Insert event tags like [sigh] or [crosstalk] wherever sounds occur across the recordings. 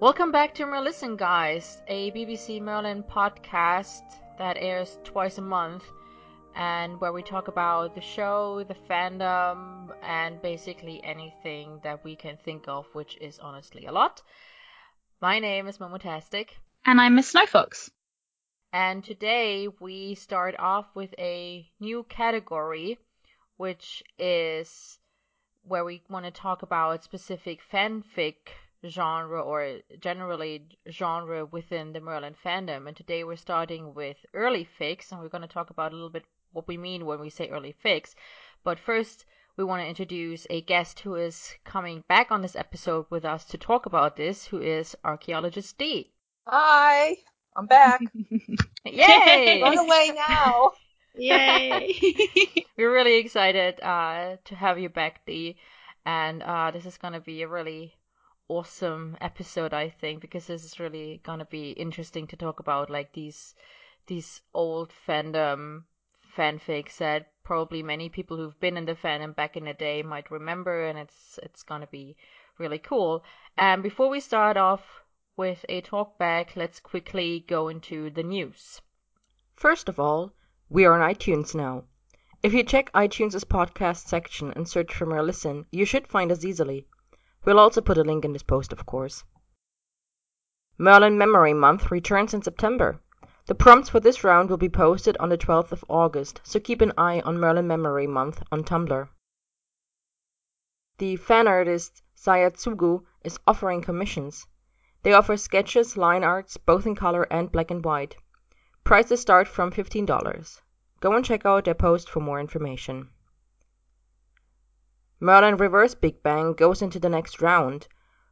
Welcome back to Merlisten Guys, a BBC Merlin podcast that airs twice a month and where we talk about the show, the fandom, and basically anything that we can think of, which is honestly a lot. My name is Momotastic. And I'm Miss Snowfox. And today we start off with a new category, which is where we want to talk about specific fanfic genre or generally genre within the Merlin fandom. And today we're starting with early fics, and we're going to talk about a little bit what we mean when we say early fics. But first, we want to introduce a guest who is coming back on this episode with us to talk about this, who is archaeologist D. Hi, I'm back. [laughs] Yay! Run away now. [laughs] Yay! [laughs] We're really excited uh, to have you back, D. And uh, this is going to be a really awesome episode, I think, because this is really gonna be interesting to talk about, like these these old fandom fanfics that probably many people who've been in the fandom back in the day might remember, and it's it's gonna be really cool. And before we start off with a talk back, let's quickly go into the news. First of all, we are on iTunes now. If you check iTunes' podcast section and search for Merlisten, you should find us easily. We'll also put a link in this post, of course. Merlin Memory Month returns in September. The prompts for this round will be posted on the 12th of August, so keep an eye on Merlin Memory Month on Tumblr. The fan artist Sayatsugu is offering commissions. They offer sketches, line arts, both in color and black and white. Prices start from $15. Go and check out their post for more information. Merlin Reverse Big Bang goes into the next round.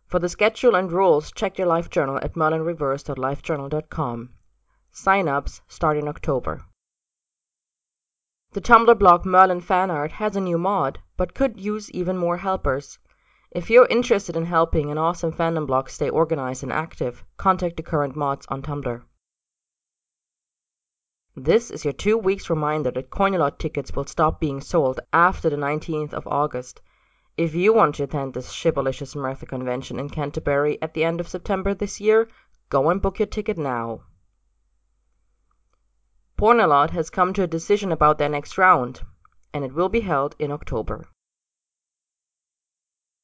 For the schedule and rules, check your Live Journal at merlinreverse.livejournal.com. Sign-ups start in October. The Tumblr blog Merlin Fanart has a new mod, but could use even more helpers. If you're interested in helping an awesome fandom blog stay organized and active, contact the current mods on Tumblr. This is your two weeks reminder that Con-a-Lot tickets will stop being sold after the 19th of August. If you want to attend this Shibbolicious Merthur convention in Canterbury at the end of September this year, go and book your ticket now. Pornalot has come to a decision about their next round, and it will be held in October.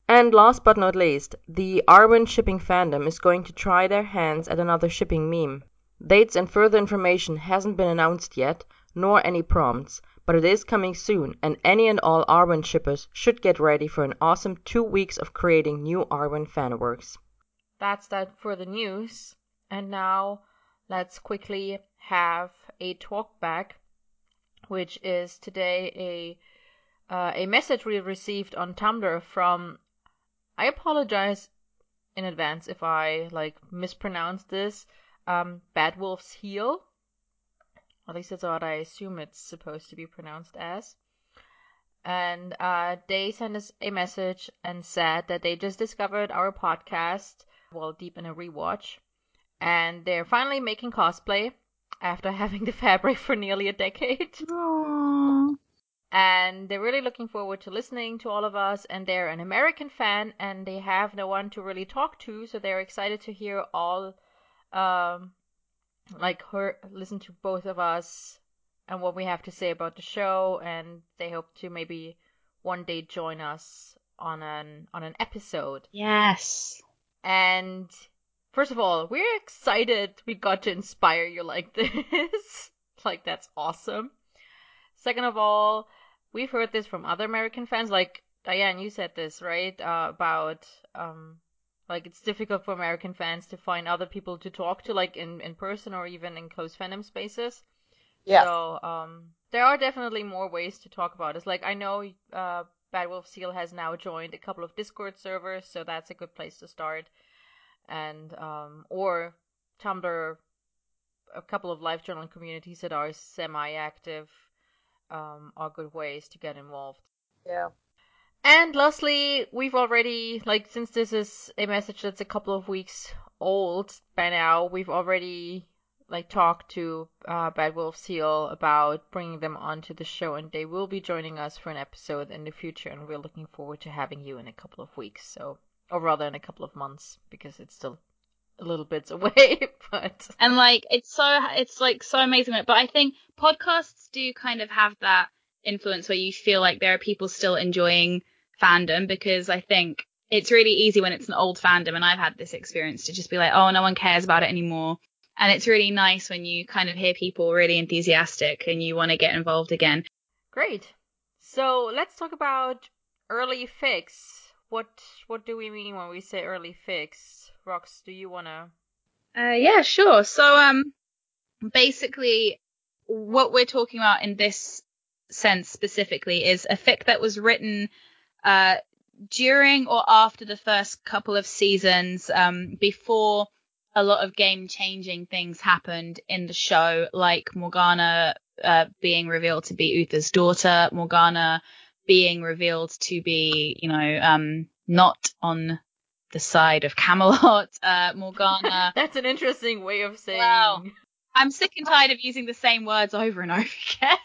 And last but not least, the Arwen shipping fandom is going to try their hands at another shipping meme. Dates and further information hasn't been announced yet, nor any prompts, but it is coming soon, and any and all Arwen shippers should get ready for an awesome two weeks of creating new Arwen fanworks. That's that for the news. And now let's quickly have a talk back, which is today a uh, a message we received on Tumblr from. I apologize in advance if I like mispronounce this um, Bad Wolf's Heel. At least that's what I assume it's supposed to be pronounced as. And uh, they sent us a message and said that they just discovered our podcast while deep in a rewatch. And they're finally making cosplay after [laughs] having the fabric for nearly a decade. [laughs] Aww. And they're really looking forward to listening to all of us. And they're an American fan and they have no one to really talk to. So they're excited to hear all um, like her listen to both of us and what we have to say about the show, and they hope to maybe one day join us on an on an episode. Yes. And first of all, we're excited we got to inspire you like [laughs] this. like that's awesome. Second of all, we've heard this from other American fans. Like Diane, you said this right uh, about um, like it's difficult for American fans to find other people to talk to, like in in person or even in close fandom spaces. Yeah. So um, there are definitely more ways to talk about it. Like I know uh, Bad Wolf Seal has now joined a couple of Discord servers, so that's a good place to start. And um, or Tumblr, a couple of LiveJournal communities that are semi-active um, are good ways to get involved. Yeah. And lastly, we've already, like, since this is a message that's a couple of weeks old by now, we've already, like, talked to uh, Bad Wolf Seal about bringing them onto the show, and they will be joining us for an episode in the future, and we're looking forward to having you in a couple of weeks, so, or rather in a couple of months, because it's still a little bits [laughs] away, but And like it's so it's like so amazing. But I think podcasts do kind of have that influence where you feel like there are people still enjoying fandom because I think it's really easy when it's an old fandom and I've had this experience to just be like, oh, no one cares about it anymore. And it's really nice when you kind of hear people really enthusiastic and you want to get involved again. great. So let's talk about early fics. What what do we mean when we say early fics? Rox, do you wanna? Uh, yeah, sure. So, um, basically, what we're talking about in this sense specifically is a fic that was written uh, during or after the first couple of seasons, um, before a lot of game changing things happened in the show, like Morgana uh, being revealed to be Uther's daughter, Morgana being revealed to be, you know, um, not on the side of Camelot, [laughs] uh, Morgana. [laughs] That's an interesting way of saying. Wow. I'm sick and tired of using the same words over and over [laughs] again.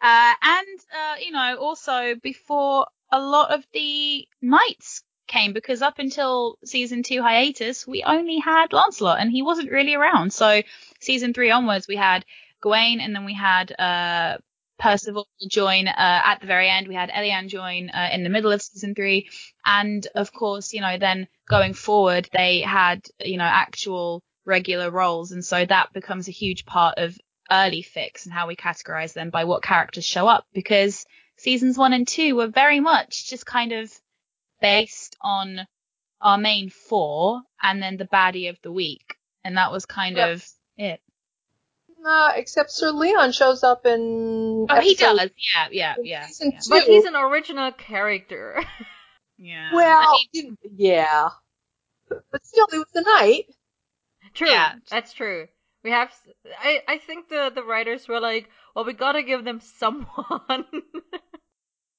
uh, and, uh, you know, also before a lot of the knights came, because up until season two hiatus, we only had Lancelot and he wasn't really around. So season three onwards, we had Gawain and then we had, uh, Percival join uh, at the very end. We had Elyan join uh, in the middle of season three, and of course, you know, then going forward, they had you know actual regular roles, and so that becomes a huge part of early fics and how we categorize them by what characters show up because seasons one and two were very much just kind of based on our main four and then the baddie of the week, and that was kind Yep. of it. Nah, except Sir Leon shows up in. Oh, he does, yeah, yeah, yeah, yeah. two. But he's an original character. [laughs] yeah. Well, I mean, yeah. But, but still, it was a knight. true. Yeah. That's true. We have. I I think the the writers were like, well, we gotta give them [laughs] someone.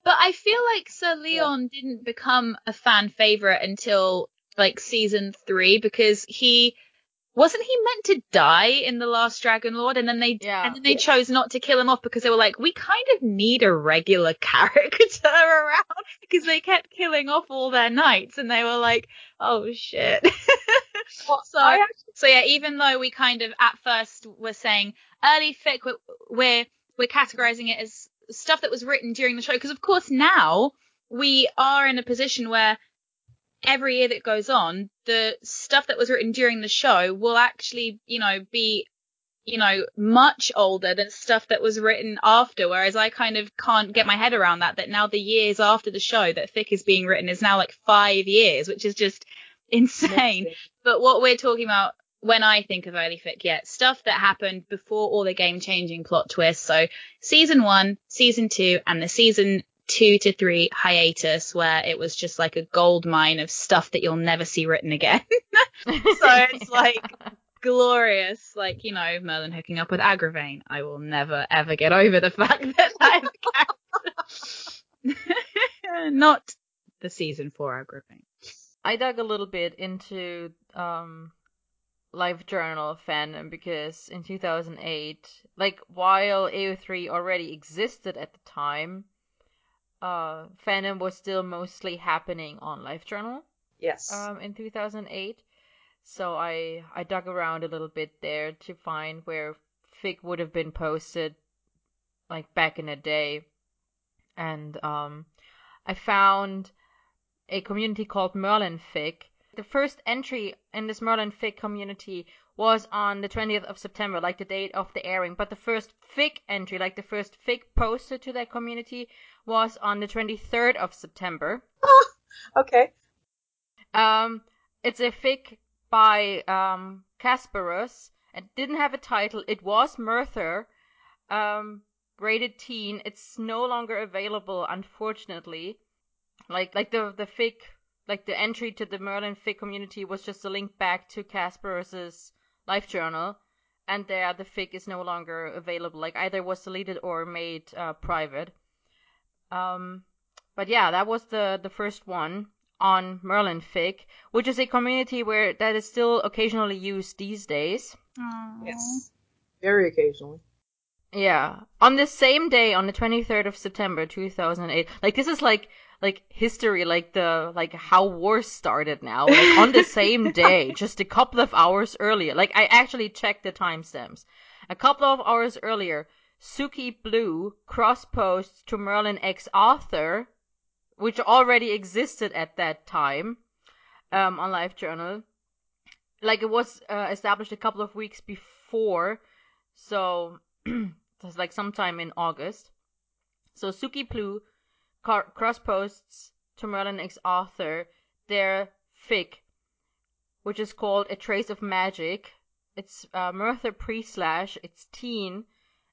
But I feel like Sir Leon didn't become a fan favorite until like season three because he wasn't he meant to die in the last Dragon Lord and then they Yeah. and then they chose not to kill him off because they were like we kind of need a regular [laughs] character around because they kept killing off all their knights and they were like oh shit. [laughs] Well, So- actually, So yeah, even though we kind of at first were saying early fic, we're we're, we're categorizing it as stuff that was written during the show because of course now we are in a position where every year that goes on, the stuff that was written during the show will actually, you know, be you know, much older than stuff that was written after, whereas I kind of can't get my head around that, that now the years after the show that thick is being written is now like five years, which is just insane. But what we're talking about when I think of early fic, yeah, stuff that happened before all the game changing plot twists. So season one, season two, and the season two to three hiatus where it was just like a gold mine of stuff that you'll never see written again. [laughs] so it's like glorious, like, you know, Merlin hooking up with Agravain. I will never ever get over the fact [laughs] that a [laughs] character. Not the season four Agravain. I dug a little bit into um live journal fandom because in 2008, like while AO3 already existed at the time, uh fandom was still mostly happening on live journal yes. um in 2008. So I I dug around a little bit there to find where fic would have been posted like back in the day. And um I found a community called Merlin Fic. The first entry in this Merlin Fic community was on the 20th of September, like the date of the airing. But the first fic entry, like the first fic posted to that community, was on the 23rd of September. [laughs] okay. Um, it's a fic by um Casparus. It didn't have a title. It was Merthur, um, rated teen. It's no longer available, unfortunately. Like like the the fic, like the entry to the Merlin fic community was just a link back to Casparus's live journal, and there the fic is no longer available. Like either was deleted or made uh, private. Um, but yeah, that was the the first one on Merlin Fic, which is a community where that is still occasionally used these days. Yes. Very occasionally. Yeah. On the same day, on the 23rd of September 2008. Like, this is like, like history, like the, like how wars started now. Like, on the same day, [laughs] just a couple of hours earlier. Like, I actually checked the timestamps. A couple of hours earlier, Suki Blue cross posts to Merlin X Arthur, which already existed at that time, um, on LiveJournal. Like, it was uh, established a couple of weeks before. So, [clears throat] It's like sometime in August. So Suki Blue cross posts to Merlin X Arthur their fic, which is called A Trace of Magic. It's uh, Merthur pre-slash, it's teen.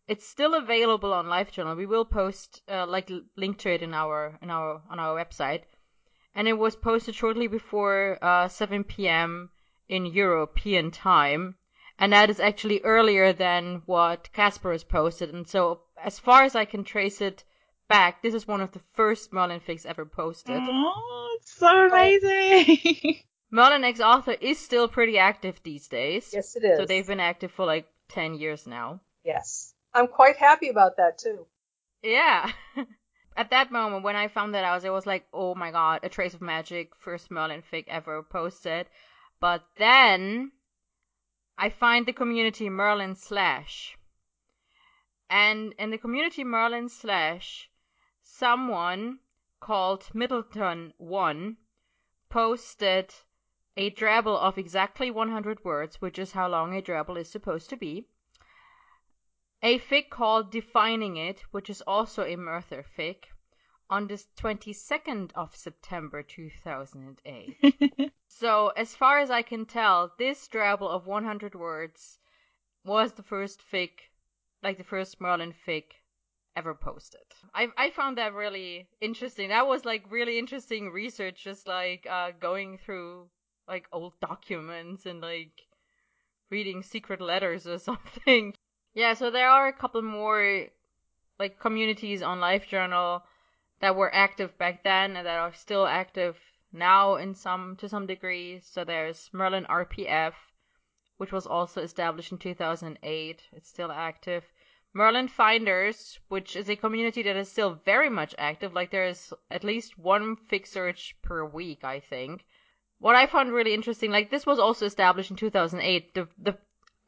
It's still available on LiveJournal. We will post uh, like link to it in our in our on our website. And it was posted shortly before uh, 7 p.m. in European time and that is actually earlier than what Casper has posted. And so, as far as I can trace it back, this is one of the first Merlin fics ever posted. Oh, it's so amazing! [laughs] Merlin X Arthur is still pretty active these days. Yes, it is. So they've been active for like 10 years now. Yes. I'm quite happy about that too. Yeah. [laughs] At that moment, when I found that out, I was like, oh my god, a trace of magic, first Merlin fic ever posted. But then I find the community Merlin slash. And in the community Merlin slash, someone called Middleton1 posted a drabble of exactly 100 words, which is how long a drabble is supposed to be. A fic called Defining It, which is also a Merthur fic, on the 22nd of September 2008. [laughs] so, as far as I can tell, this drabble of 100 words was the first fic, like the first Merlin fic ever posted. I I found that really interesting. That was like really interesting research, just like uh, going through like old documents and like reading secret letters or [laughs] something. Yeah, so there are a couple more like communities on LiveJournal that were active back then and that are still active now in some to some degree. So there's Merlin RPF, which was also established in 2008. It's still active. Merlin Finders, which is a community that is still very much active. Like there's at least one fic search per week, I think. What I found really interesting, like this was also established in 2008. The the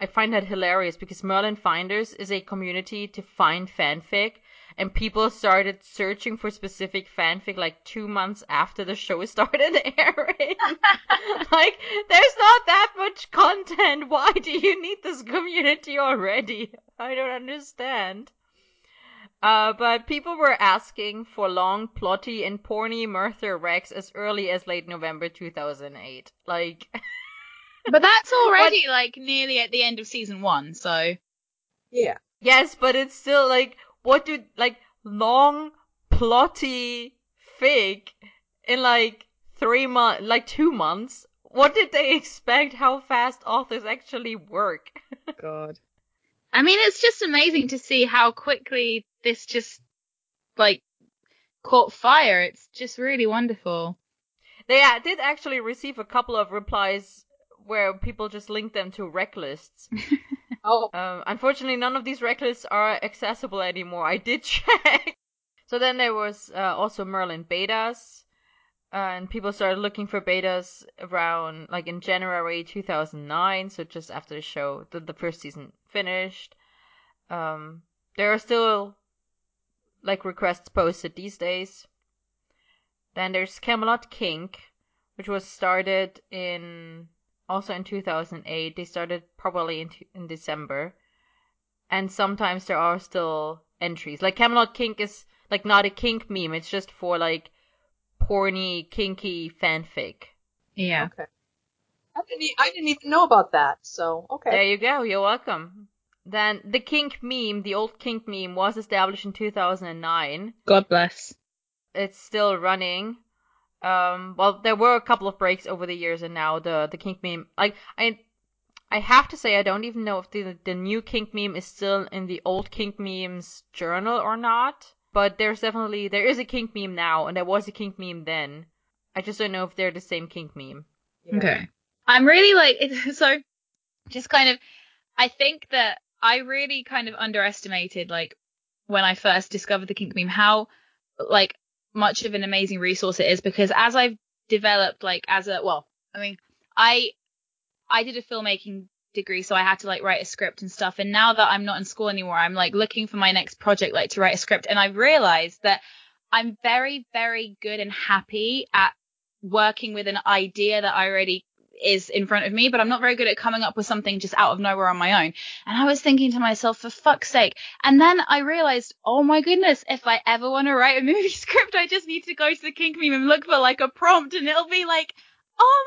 I find that hilarious because Merlin Finders is a community to find fanfic and people started searching for specific fanfic like two months after the show [laughs] started airing. [laughs] like, there's not that much content. Why do you need this community already? I don't understand. Uh, but people were asking for long, plotty, and porny Merthur recs as early as late November 2008. Like. [laughs] but that's already but, like nearly at the end of season one, so. Yeah. Yes, but it's still like, what do like long plotty fic in like three months, like two months? What did they [laughs] expect? How fast authors actually work? [laughs] God. I mean, it's just amazing to see how quickly this just like caught fire. It's just really wonderful. They uh, did actually receive a couple of replies where people just linked them to rec lists. [laughs] oh. Um, unfortunately, none of these rec lists are accessible anymore. I did [laughs] check. so then there was uh, also Merlin betas, uh, and people started looking for betas around like in January 2009. So just after the show, the, the first season finished. Um, there are still like requests posted these days. Then there's Camelot Kink, which was started in also in 2008. They started probably in, in December. And sometimes there are still entries. Like Camelot Kink is like not a kink meme. It's just for like porny, kinky fanfic. Yeah. Okay. I didn't, I didn't even know about that. So, okay. There you go. You're welcome. Then the kink meme, the old kink meme was established in 2009. God bless. It's still running. Um, well, there were a couple of breaks over the years, and now the the kink meme. Like I, I have to say, I don't even know if the the new kink meme is still in the old kink memes journal or not. But there's definitely there is a kink meme now, and there was a kink meme then. I just don't know if they're the same kink meme. Yeah. Okay. I'm really like [laughs] so, just kind of. I think that I really kind of underestimated like when I first discovered the kink meme how like much of an amazing resource it is because as I've developed like as a well, I mean, I I did a filmmaking degree so I had to like write a script and stuff and now that I'm not in school anymore I'm like looking for my next project like to write a script and I've realized that I'm very very good and happy at working with an idea that I already is in front of me, but I'm not very good at coming up with something just out of nowhere on my own. And I was thinking to myself, for fuck's sake. And then I realized, oh my goodness, if I ever want to write a movie [laughs] script, I just need to go to the kink meme and look for like a prompt and it'll be like, oh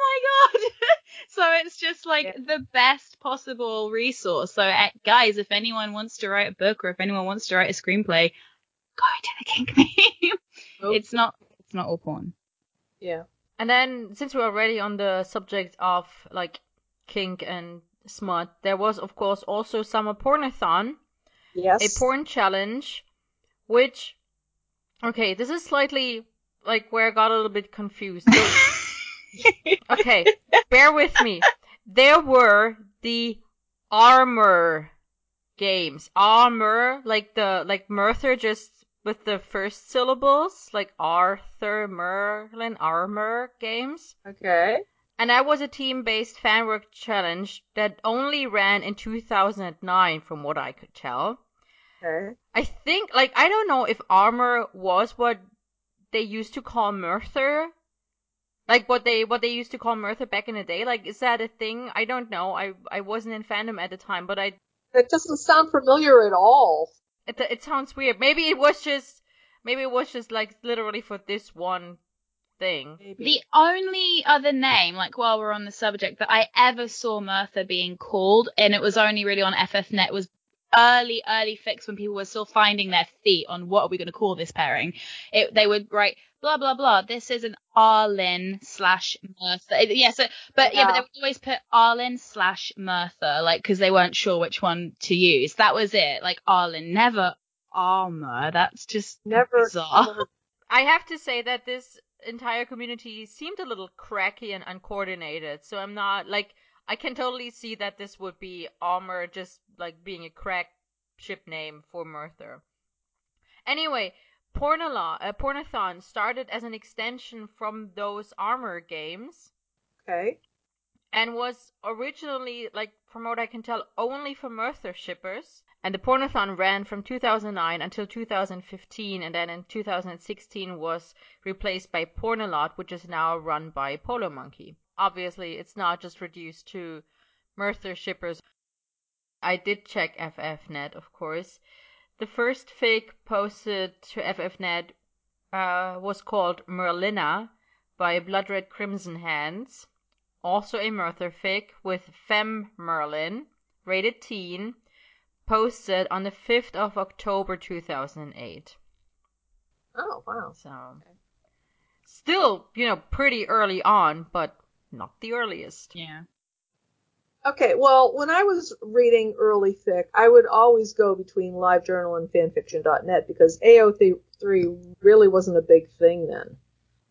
my god. [laughs] so it's just like yeah. the best possible resource. So uh, guys, if anyone wants to write a book or if anyone wants to write a screenplay, go to the kink [laughs] meme. Okay. It's not, it's not all porn. Yeah. And then, since we're already on the subject of like kink and smut, there was of course also Summer Pornathon. Yes. A porn challenge, which, okay, this is slightly like where I got a little bit confused. [laughs] Okay, bear with me. There were the armor games. Armor, like the like Merthur just with the first syllables, like Arthur Merlin Armor games. Okay. And that was a team-based fanwork challenge that only ran in 2009, from what I could tell. Okay. I think, like, I don't know if Armor was what they used to call Merthur. Like what they what they used to call Merthur back in the day. Like, is that a thing? I don't know. I I wasn't in fandom at the time, but I. That doesn't sound familiar at all. It it sounds weird. Maybe it was just maybe it was just like literally for this one thing. Maybe. The only other name, like while we're on the subject, that I ever saw Merthur being called, and it was only really on FFnet, was early, early fics when people were still finding their feet on what are we going to call this pairing. It, they would write blah blah blah. This is an Arlen slash Merthur. Yeah, so but yeah. yeah. but they would always put Arlen slash Merthur, like because they weren't sure which one to use. That was it. Like Arlen, never armor. That's just never bizarre. Never. [laughs] I have to say that this entire community seemed a little cracky and uncoordinated. So I'm not like I can totally see that this would be armor just like being a crack ship name for Merthur. Anyway, Pornala, uh, Pornathon started as an extension from those armor games. Okay. And was originally, like, from what I can tell, only for Merthur shippers. And the Pornathon ran from 2009 until 2015, and then in 2016 was replaced by Pornalot, which is now run by Polo Monkey. Obviously, it's not just reduced to Merthur shippers. I did check FFnet, of course, the first fic posted to FFnet uh, was called Merlina by Blood Red Crimson Hands, also a Merthur fic with Femme Merlin, rated teen, posted on the 5th of October 2008. Oh, wow. So, still, you know, pretty early on, but not the earliest. Yeah. Okay, well, when I was reading early fic, I would always go between LiveJournal and fanfiction.net because AO3 really wasn't a big thing then.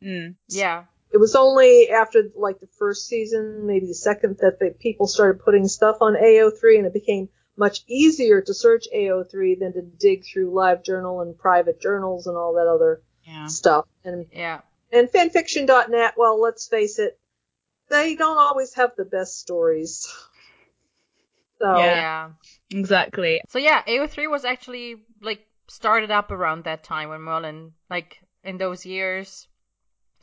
Mm, yeah. It was only after like the first season, maybe the second, that the people started putting stuff on AO3 and it became much easier to search AO3 than to dig through LiveJournal and private journals and all that other yeah. stuff. And yeah. And fanfiction.net, well, let's face it, they don't always have the best stories. So yeah, exactly. So yeah, AO3 was actually like started up around that time when Merlin, like in those years,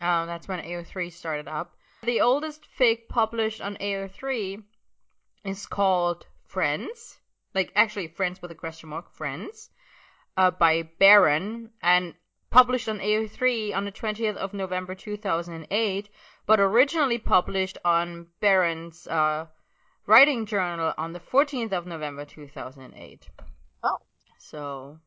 um, that's when AO3 started up. The oldest fic published on AO3 is called Friends, like actually Friends with a question mark, Friends, uh, by Baron, and published on AO3 on the 20th of November 2008, but originally published on Baron's uh, writing journal on the 14th of November 2008. Oh. So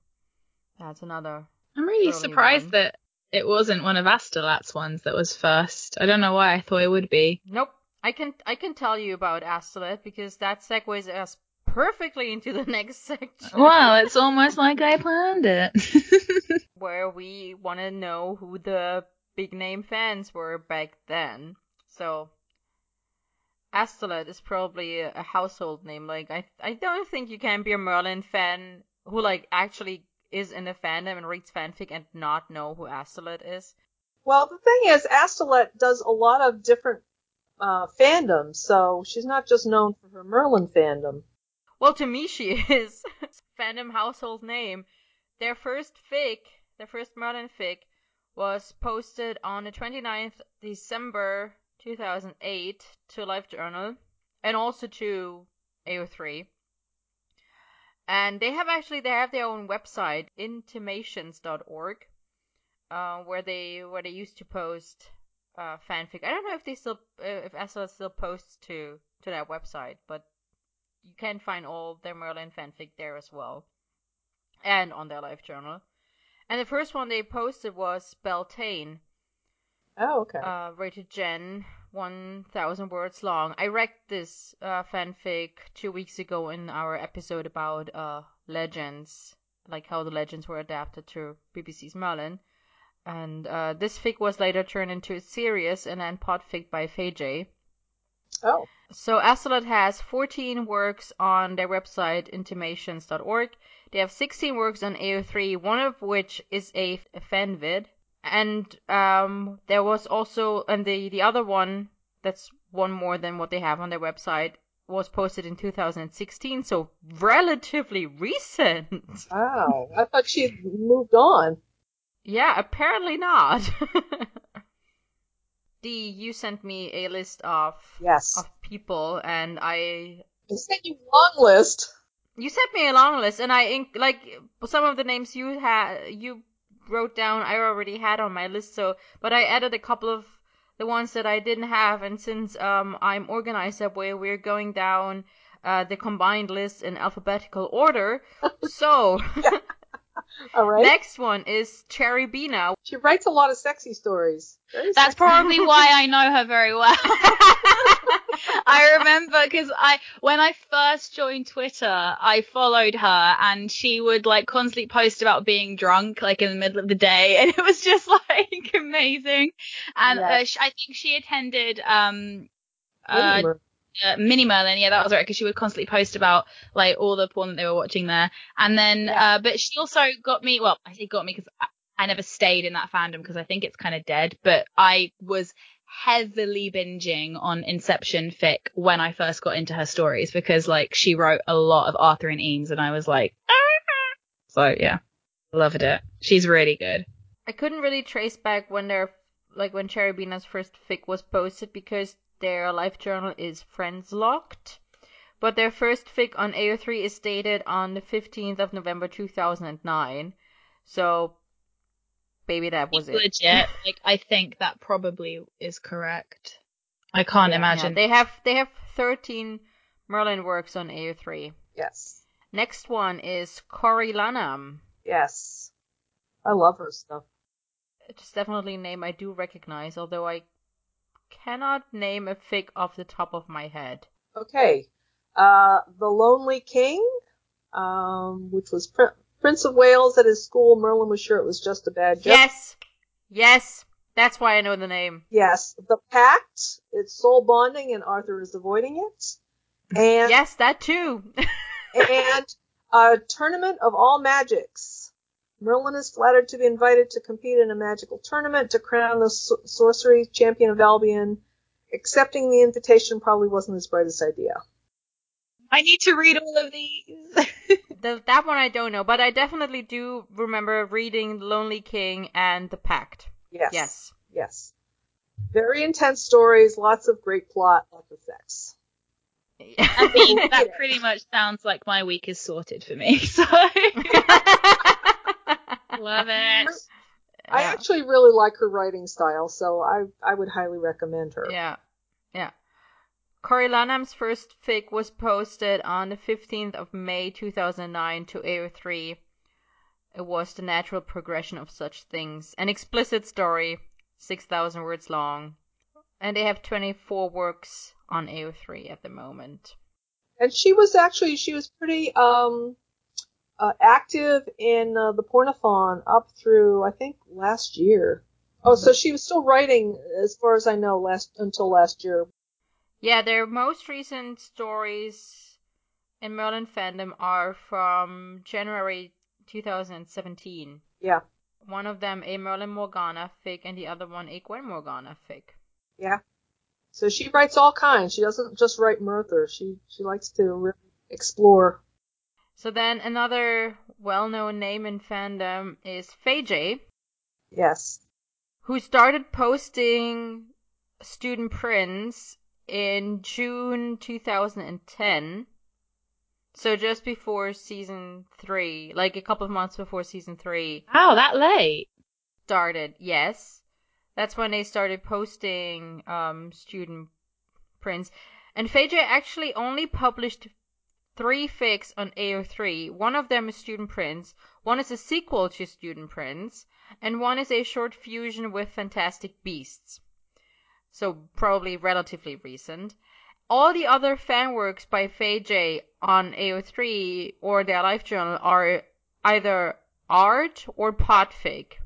that's another. I'm really surprised one. that it wasn't one of Astolat's ones that was first. I don't know why I thought it would be. Nope. I can I can tell you about Astolat because that segues us perfectly into the [laughs] next section. Well, it's almost like I planned it. [laughs] where we want to know who the big name fans were back then. So, Astolat is probably a, household name. Like I I don't think you can be a Merlin fan who like actually is in the fandom and reads fanfic and not know who Astolat is. Well, the thing is, Astolat does a lot of different uh, fandoms, so she's not just known for her Merlin fandom. Well, to me, she [laughs] is fandom household name. Their first fic, their first Merlin fic, was posted on the 29th December 2008 to LiveJournal and also to AO3. And they have actually they have their own website, intimations.org, uh, where they where they used to post uh, fanfic. I don't know if they still uh, if Astolat still posts to to that website, but you can find all their Merlin fanfic there as well, and on their LiveJournal. And the first one they posted was Beltane, Oh, okay. uh, rated Gen, 1,000 words long. I read this uh, fanfic two weeks ago in our episode about uh, legends, like how the legends were adapted to BBC's Merlin. And uh, this fic was later turned into a series and then podfic by Fay oh, So Astolat has 14 works on their website, intimations.org. They have 16 works on AO3, one of which is a, fanvid. And um, there was also, and the, the other one, that's one more than what they have on their website, was posted in 2016, so relatively [laughs] recent. wow. I thought she had moved on. yeah, apparently not. [laughs] Dee, you sent me a list of Yes. of people, and I I sent you a long list. You sent me a long list, and I inc- like some of the names you had you wrote down. I already had on my list, so but I added a couple of the ones that I didn't have, and since um I'm organized that way, we're going down uh the combined list in alphabetical order. [laughs] so [laughs] All right. next one is Cherry Bina. She writes a lot of sexy stories. Very That's sexy. probably why I know her very well. [laughs] [laughs] I remember because I, when I first joined Twitter, I followed her and she would like constantly post about being drunk, like in the middle of the day, and it was just like amazing. And Yeah. uh, sh- I think she attended um uh, Rumor. Uh, Mini Merlin, yeah, that was right, because she would constantly post about like all the porn that they were watching there. And then, Yeah. uh, but she also got me. Well, I say got me because I, I never stayed in that fandom because I think it's kind of dead. But I was heavily binging on Inception fic when I first got into her stories because like she wrote a lot of Arthur and Eames, and I was like, "Ah." so yeah, loved it. She's really good. I couldn't really trace back when their like when Cherry Bina's first fic was posted because their life journal is friends locked. But their first fic on AO3 is dated on the 15th of November 2009. So maybe that was it. Legit. [laughs] like I think that probably is correct. I can't Yeah, Yeah, imagine. they have they have 13 Merlin works on AO3. Yes. Next one is Cory Lanham. Yes. I love her stuff. It's definitely a name I do recognize, although I cannot name a fic off the top of my head. Okay. Uh, The Lonely King, um, which was Pr- Prince of Wales at his school. Merlin was sure it was just a bad joke. Yes, yes, that's why I know the name. Yes. The Pact, it's soul bonding and Arthur is avoiding it. And, Yes, that too. [laughs] and a tournament of all magics. Merlin is flattered to be invited to compete in a magical tournament to crown the so- sorcery champion of Albion. Accepting the invitation probably wasn't his brightest idea. I need to read all of these. [laughs] the, that one I don't know, but I definitely do remember reading Lonely King and The Pact. Yes. Yes. Yes. Very intense stories, lots of great plot, lots of sex. [laughs] I mean, that [laughs] pretty much sounds like my week is sorted for me. So love it. I actually really like her writing style, so I I would highly recommend her. Yeah, yeah. Cory Lanham's first fic was posted on the 15th of May 2009 to AO3. It was the natural progression of such things. An explicit story, 6,000 words long. And they have 24 works on AO3 at the moment. And she was actually she was pretty um uh, active in uh, the pornathon up through I think last year. Oh, so she was still writing, as far as I know, last until last year. Yeah, their most recent stories in Merlin fandom are from January 2017. Yeah. One of them a Merlin Morgana fic and the other one a Gwen Morgana fic. Yeah. So she writes all kinds. She doesn't just write Merthur. She she likes to really explore. So then another well-known name in fandom is FayJ, Yes. who started posting Student Prince in June 2010. So just before season 3, like a couple of months before season 3 Wow, that late. started. Yes. That's when they started posting um Student Prince. And FayJ actually only published three fics on AO3. One of them is Student Prince, one is a sequel to Student Prince, and one is a short fusion with Fantastic Beasts. So probably relatively recent. All the other fan works by FayJ on AO3 or their live journal are either art or podfic.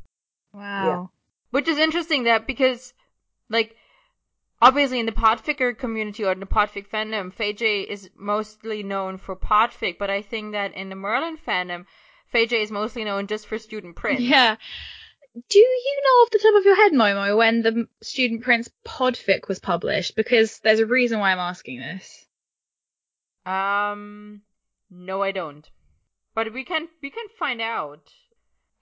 Wow. Which is interesting that because like obviously in the podficker community or in the podfic fandom, FayJ is mostly known for podfic, but I think that in the Merlin fandom, FayJ is mostly known just for Student Prince. Yeah. Do you know off the top of your head, Momo, when the Student Prince podfic was published? Because there's a reason why I'm asking this. Um no I don't. But we can we can find out.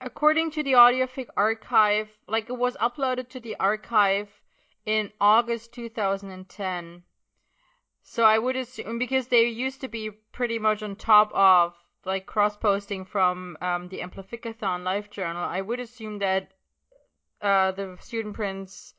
According to the Audiofic archive, like it was uploaded to the archive in August 2010. So I would assume because they used to be pretty much on top of like cross posting from um, the Amplificathon Live Journal, I would assume that uh, the Student Prince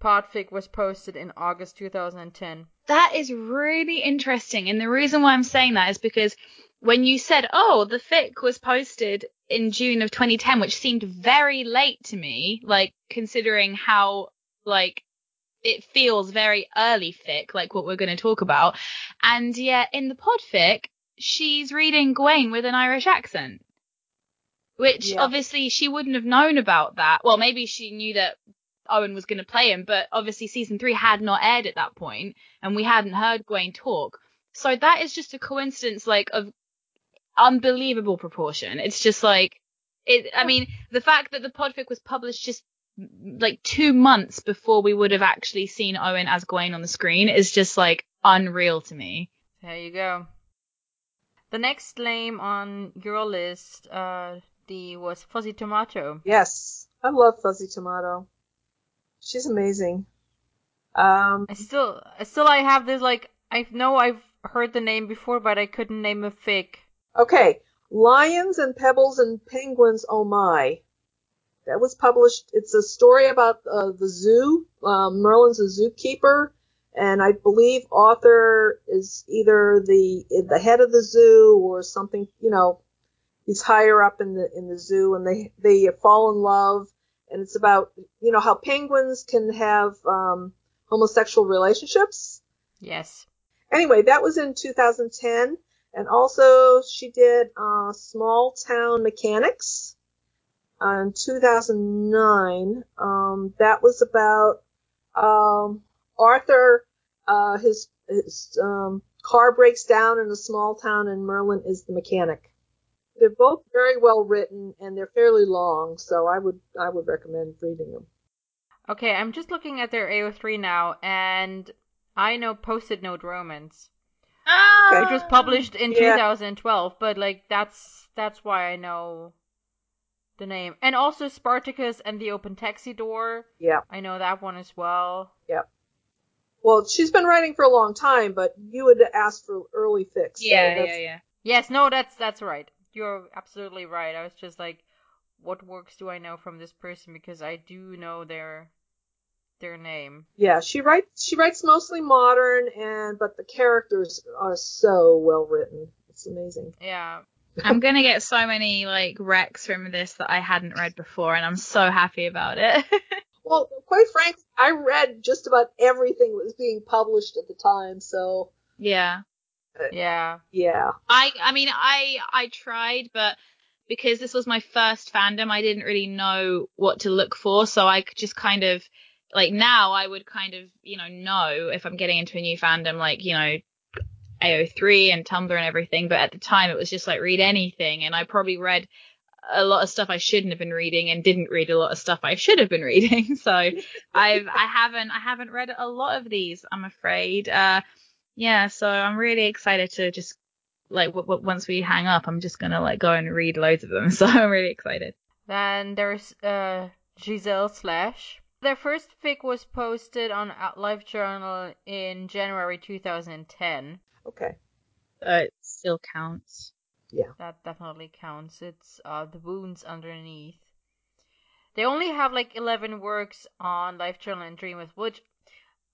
podfic was posted in August 2010. That is really interesting. And the reason why I'm saying that is because when you said, oh, the fic was posted in June of 2010, which seemed very late to me, like considering how, like, it feels very early fic, like what we're going to talk about. And yet in the podfic, she's reading Gawain with an Irish accent. Which Yeah. obviously she wouldn't have known about that. Well, maybe she knew that Eoin was going to play him, but obviously season three had not aired at that point, and we hadn't heard Gawain talk. So that is just a coincidence, like of unbelievable proportion. It's just like it. I mean, the fact that the podfic was published just like two months before we would have actually seen Eoin as Gawain on the screen is just like unreal to me. There you go. The next name on your list, uh, the was Fuzzy Tomato. Yes. I love Fuzzy Tomato. She's amazing. Um, I still, I still, I have this like, I know I've heard the name before, but I couldn't name a fic. okay. Lions and Pebbles and Penguins, oh my. That was published. It's a story about uh, the zoo. Um, Merlin's a zookeeper, and I believe Arthur is either the the head of the zoo or something. You know, he's higher up in the in the zoo, and they they fall in love. And it's about you know how penguins can have um, homosexual relationships. Yes. Anyway, that was in 2010. And also, she did uh, Small Town Mechanics in 2009. Um, that was about um, Arthur. Uh, his his um, car breaks down in a small town, and Merlin is the mechanic. They're both very well written, and they're fairly long, so I would I would recommend reading them. Okay, I'm just looking at their AO3 now, and I know Post-it Note Romance, Ah, which was published in Yeah. 2012, but like that's that's why I know the name, and also Spartacus and the Open Taxi Door. Yeah. I know that one as well. Yep. Well, she's been writing for a long time, but you had asked for early fics. Yeah, that's- yeah, yeah. Yes, no, that's that's right. You're absolutely right. I was just like, what works do I know from this person because I do know their their name. Yeah, she writes she writes mostly modern and but the characters are so well written. It's amazing. Yeah. I'm gonna get so many like recs from this that I hadn't read before, and I'm so happy about it. [laughs] Well, quite frankly, I read just about everything that was being published at the time, so yeah. Uh, yeah. yeah. I I mean I I tried, but because this was my first fandom, I didn't really know what to look for, so I could just kind of like now I would kind of, you know, know if I'm getting into a new fandom, like, you know, AO3 and Tumblr and everything. But at the time, it was just like read anything. And I probably read a lot of stuff I shouldn't have been reading and didn't read a lot of stuff I should have been [laughs] reading. So I've, I haven't, I haven't read a lot of these, I'm afraid. Uh, yeah. So I'm really excited to just like w- w- once we hang up, I'm just gonna like go and read loads of them. [laughs] So I'm really excited. Then there's uh, Giselle Slash. Their first fic was posted on Live Journal in January 2010. Okay. Uh, it still counts. Yeah. That definitely counts. It's uh, the wounds underneath. They only have like 11 works on LiveJournal and Dreamwidth, which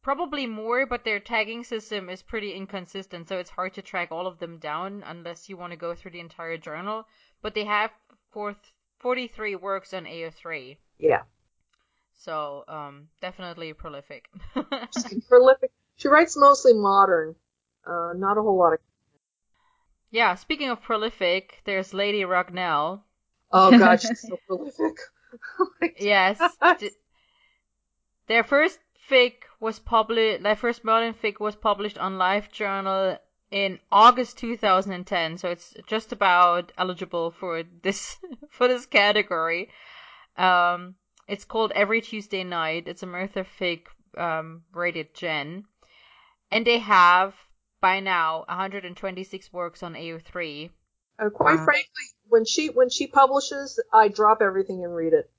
probably more, but their tagging system is pretty inconsistent, so it's hard to track all of them down unless you want to go through the entire journal. But they have four, 43 works on AO3. Yeah. So, um, definitely prolific. [laughs] Prolific. She writes mostly modern. Uh, not a whole lot of. yeah, speaking of prolific, there's Lady Ragnell. Oh god, she's [laughs] so prolific. [laughs] Yes. d- their first fic was published, their first modern fic was published on LiveJournal in August 2010, so it's just about eligible for this, [laughs] for this category. Um, it's called Every Tuesday Night. It's a Merthur fic, um, rated Gen. And they have, by now, 126 works on AO3. Uh, quite Wow. frankly, when she when she publishes, I drop everything and read it.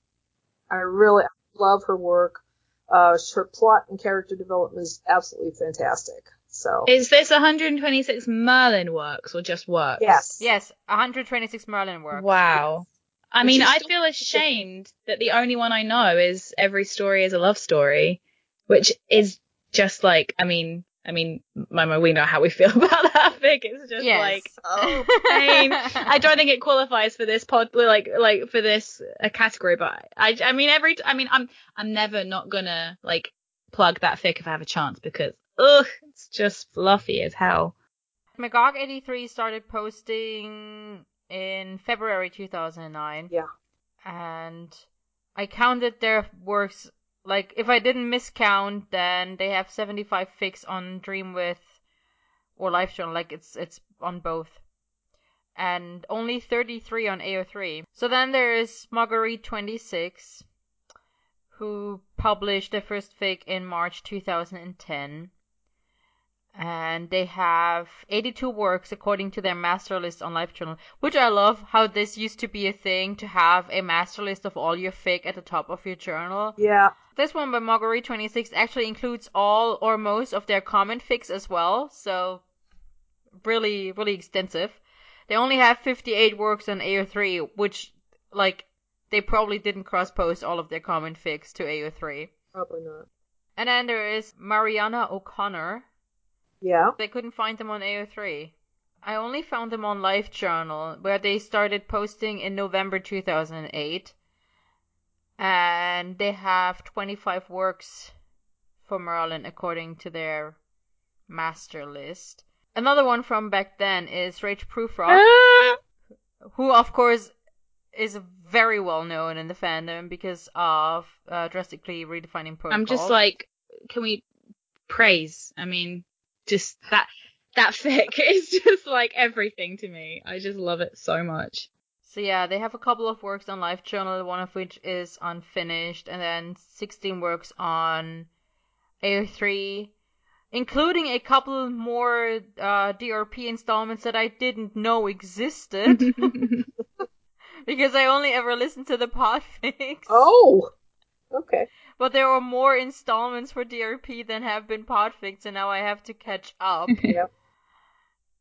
I really love her work. Uh, her plot and character development is absolutely fantastic. So Is this 126 Merlin works or just works? yes, Yes, 126 Merlin works. Wow. I mean, I feel ashamed that the only one I know is Every Story is a Love Story, which is just like, I mean, I mean, Momo, we know how we feel [laughs] about that fic. It's just Yes. like, [laughs] oh, pain. I don't think it qualifies for this pod, like, like for this uh, category, but I, I mean, every, I mean, I'm, I'm never not gonna like plug that fic if I have a chance because, ugh, it's just fluffy as hell. Magog83 started posting in February 2009. Yeah. And I counted their works, like, if I didn't miscount, then they have 75 fics on Dreamwidth or LiveJournal, like, it's, it's on both. And only 33 on AO3. So then there is Marguerite26, who published the first fic in March 2010 and they have 82 works according to their master list on LiveJournal, which I love how this used to be a thing to have a master list of all your fic at the top of your journal. yeah, This one by Marguerite26 actually includes all or most of their common fics as well, so really, really extensive. They only have 58 works on AO3, which, like, they probably didn't cross post all of their common fics to AO3. probably not. And then there is Mariana O'Connor, Yeah, they couldn't find them on AO3. I only found them on LiveJournal, where they started posting in November 2008. And they have 25 works for Merlin according to their master list. Another one from back then is Rage Prufrock, Ah! who of course is very well known in the fandom because of uh, drastically redefining protocol. I'm just like, can we praise? I mean, just that that fic [laughs] is just like everything to me. I just love it so much. So yeah, they have a couple of works on LiveJournal, one of which is unfinished, and then 16 works on AO3, including a couple more uh, DRP installments that I didn't know existed [laughs] [laughs] because I only ever listened to the podfics. Oh, okay. But there were more installments for DRP than have been podfics, and now I have to catch up. [laughs] Yep.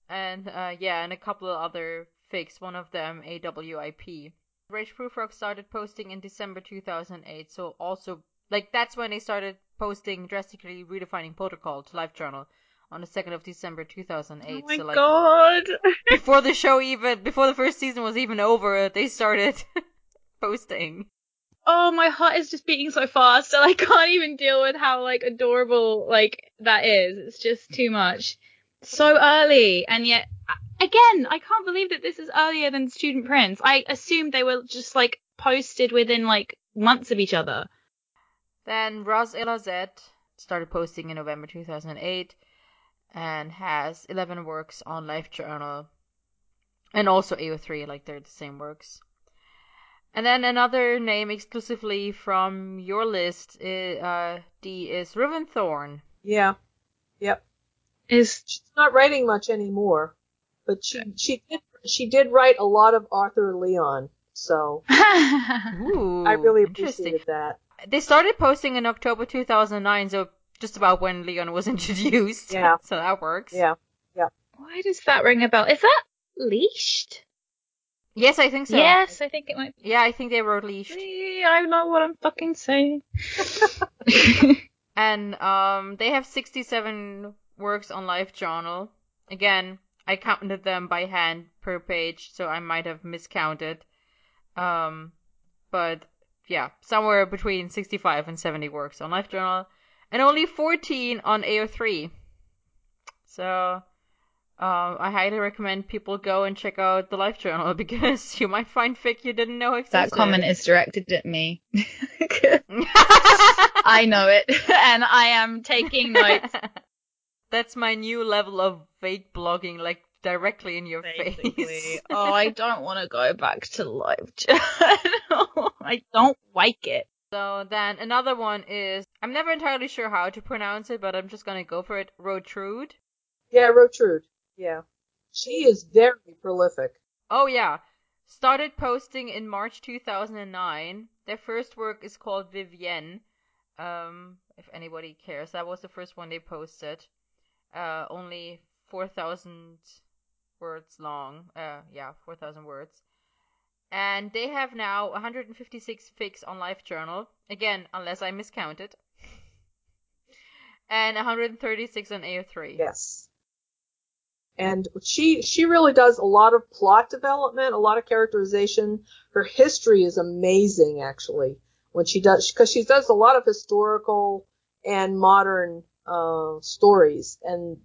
and uh, yeah, and a couple of other fics, one of them AWIP. Rage Prufrock started posting in December 2008, so also, like, that's when they started posting drastically redefining protocol to LiveJournal on the 2nd of December 2008. oh my so, like, god. before the [laughs] show even, before the first season was even over, they started [laughs] posting. Oh, my heart is just beating so fast and I can't even deal with how like adorable like that is. It's just too much. So early and yet again, I can't believe that this is earlier than Student Prince. I assumed they were just like posted within like months of each other. Then Raz Elazet started posting in November 2008 and has 11 works on LiveJournal and also AO3, like they're the same works. And then another name exclusively from your list is, uh, D is Riventhorn. Yeah. Yep. Is She's not writing much anymore, but she she did she did write a lot of Arthur Leon, so [laughs] Ooh, I really interesting. appreciated that. They started posting in October 2009, so just about when Leon was [laughs] introduced. Yeah. so that works. Yeah. Yeah. Why does that ring a bell? Is that leashed? Yes, I think so. Yes, I think it might Yeah, I think they wrote leashed. be. I know what I'm fucking saying. [laughs] And um, they have 67 works on LiveJournal. Again, I counted them by hand per page, so I might have miscounted. Um, but yeah, somewhere between 65 and 70 works on LiveJournal, and only 14 on AO3. So, um, I highly recommend people go and check out the LiveJournal [laughs] because you might find fic you didn't know existed. that comment is directed at me. [laughs] I know it, [laughs] and I am taking notes. That's my new level of fake blogging, like directly in your Basically, face. oh, I don't want to go back to live journal. I don't like it. so then another one is I'm never entirely sure how to pronounce it, but I'm just gonna go for it. Rotrude. Yeah, Rotrude. Yeah. She is very prolific. Oh yeah. Started posting in March 2009. Their first work is called Vivienne. Um, if anybody cares, that was the first one they posted. Uh, only 4,000 words long. Uh, yeah, 4,000 words. And they have now 156 fics on LiveJournal. Again, unless I miscounted. [laughs] and 136 on AO3. Yes. And she she really does a lot of plot development, a lot of characterization. Her history is amazing, actually. When she does, because she does a lot of historical and modern uh, stories, and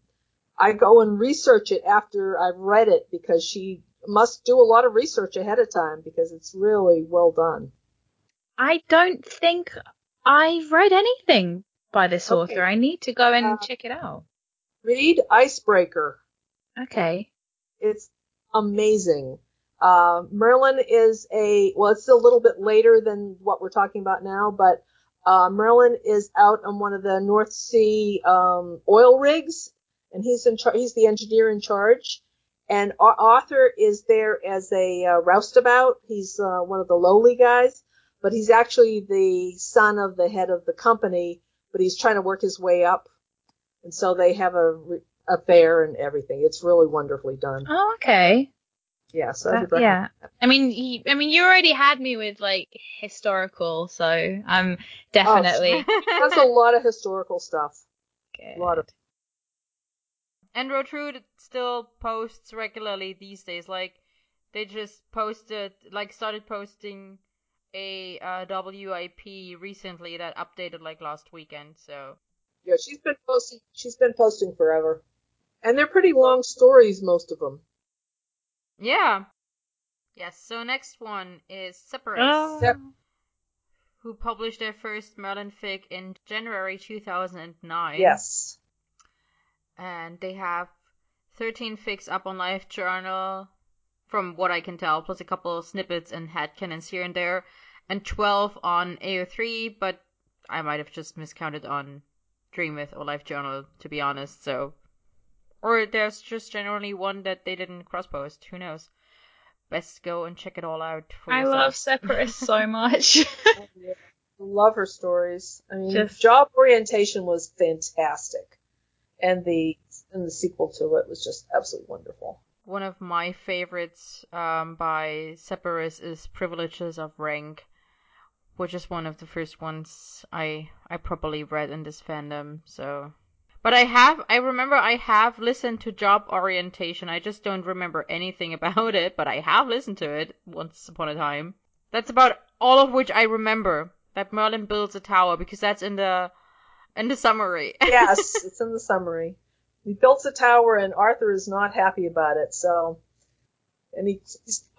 I go and research it after I've read it because she must do a lot of research ahead of time because it's really well done. I don't think I've read anything by this Okay. author. I need to go and Uh, check it out. Read Icebreaker. Okay. It's amazing. Uh, Merlin is a well, it's a little bit later than what we're talking about now, but uh, Merlin is out on one of the North Sea um, oil rigs, and he's in char- he's the engineer in charge. And author is there as a uh, roustabout. He's uh, one of the lowly guys, but he's actually the son of the head of the company, but he's trying to work his way up. And so they have a affair and everything. It's really wonderfully done. Oh, okay. Yeah, so I Uh, would recommend yeah. I mean, he, I mean, you already had me with like historical, so I'm definitely. That's a lot of historical stuff. [laughs] good. A lot of And Rotrude still posts regularly these days. Like they just posted, like started posting a uh, WIP recently that updated like last weekend. So yeah, she's been posting. She's been posting forever, and they're pretty long stories, most of them. yeah, yes. So next one is Separate, ah. Oh. Yep. who published their first Merlin fic in January 2009. Yes. and they have 13 fics up on LiveJournal, from what I can tell, plus a couple of snippets and headcanons here and there, and 12 on AO3, but I might have just miscounted on Dreamwidth or LiveJournal, to be honest, so. Or there's just generally one that they didn't cross post, who knows. Best go and check it all out for I yourself. love Separatist so [laughs] much. Love her stories. I mean, Just- job orientation was fantastic, and the and the sequel to it was just absolutely wonderful. One of my favorites um, by Separis is Privileges of Rank, which is one of the first ones I I properly read in this fandom. So, but I have I remember I have listened to Job Orientation. I just don't remember anything [laughs] about it, but I have listened to it once upon a time. That's about all of which I remember. That Merlin builds a tower because that's in the in the summary. [laughs] Yes, it's in the summary. He builds a tower, and Arthur is not happy about it. So, And he,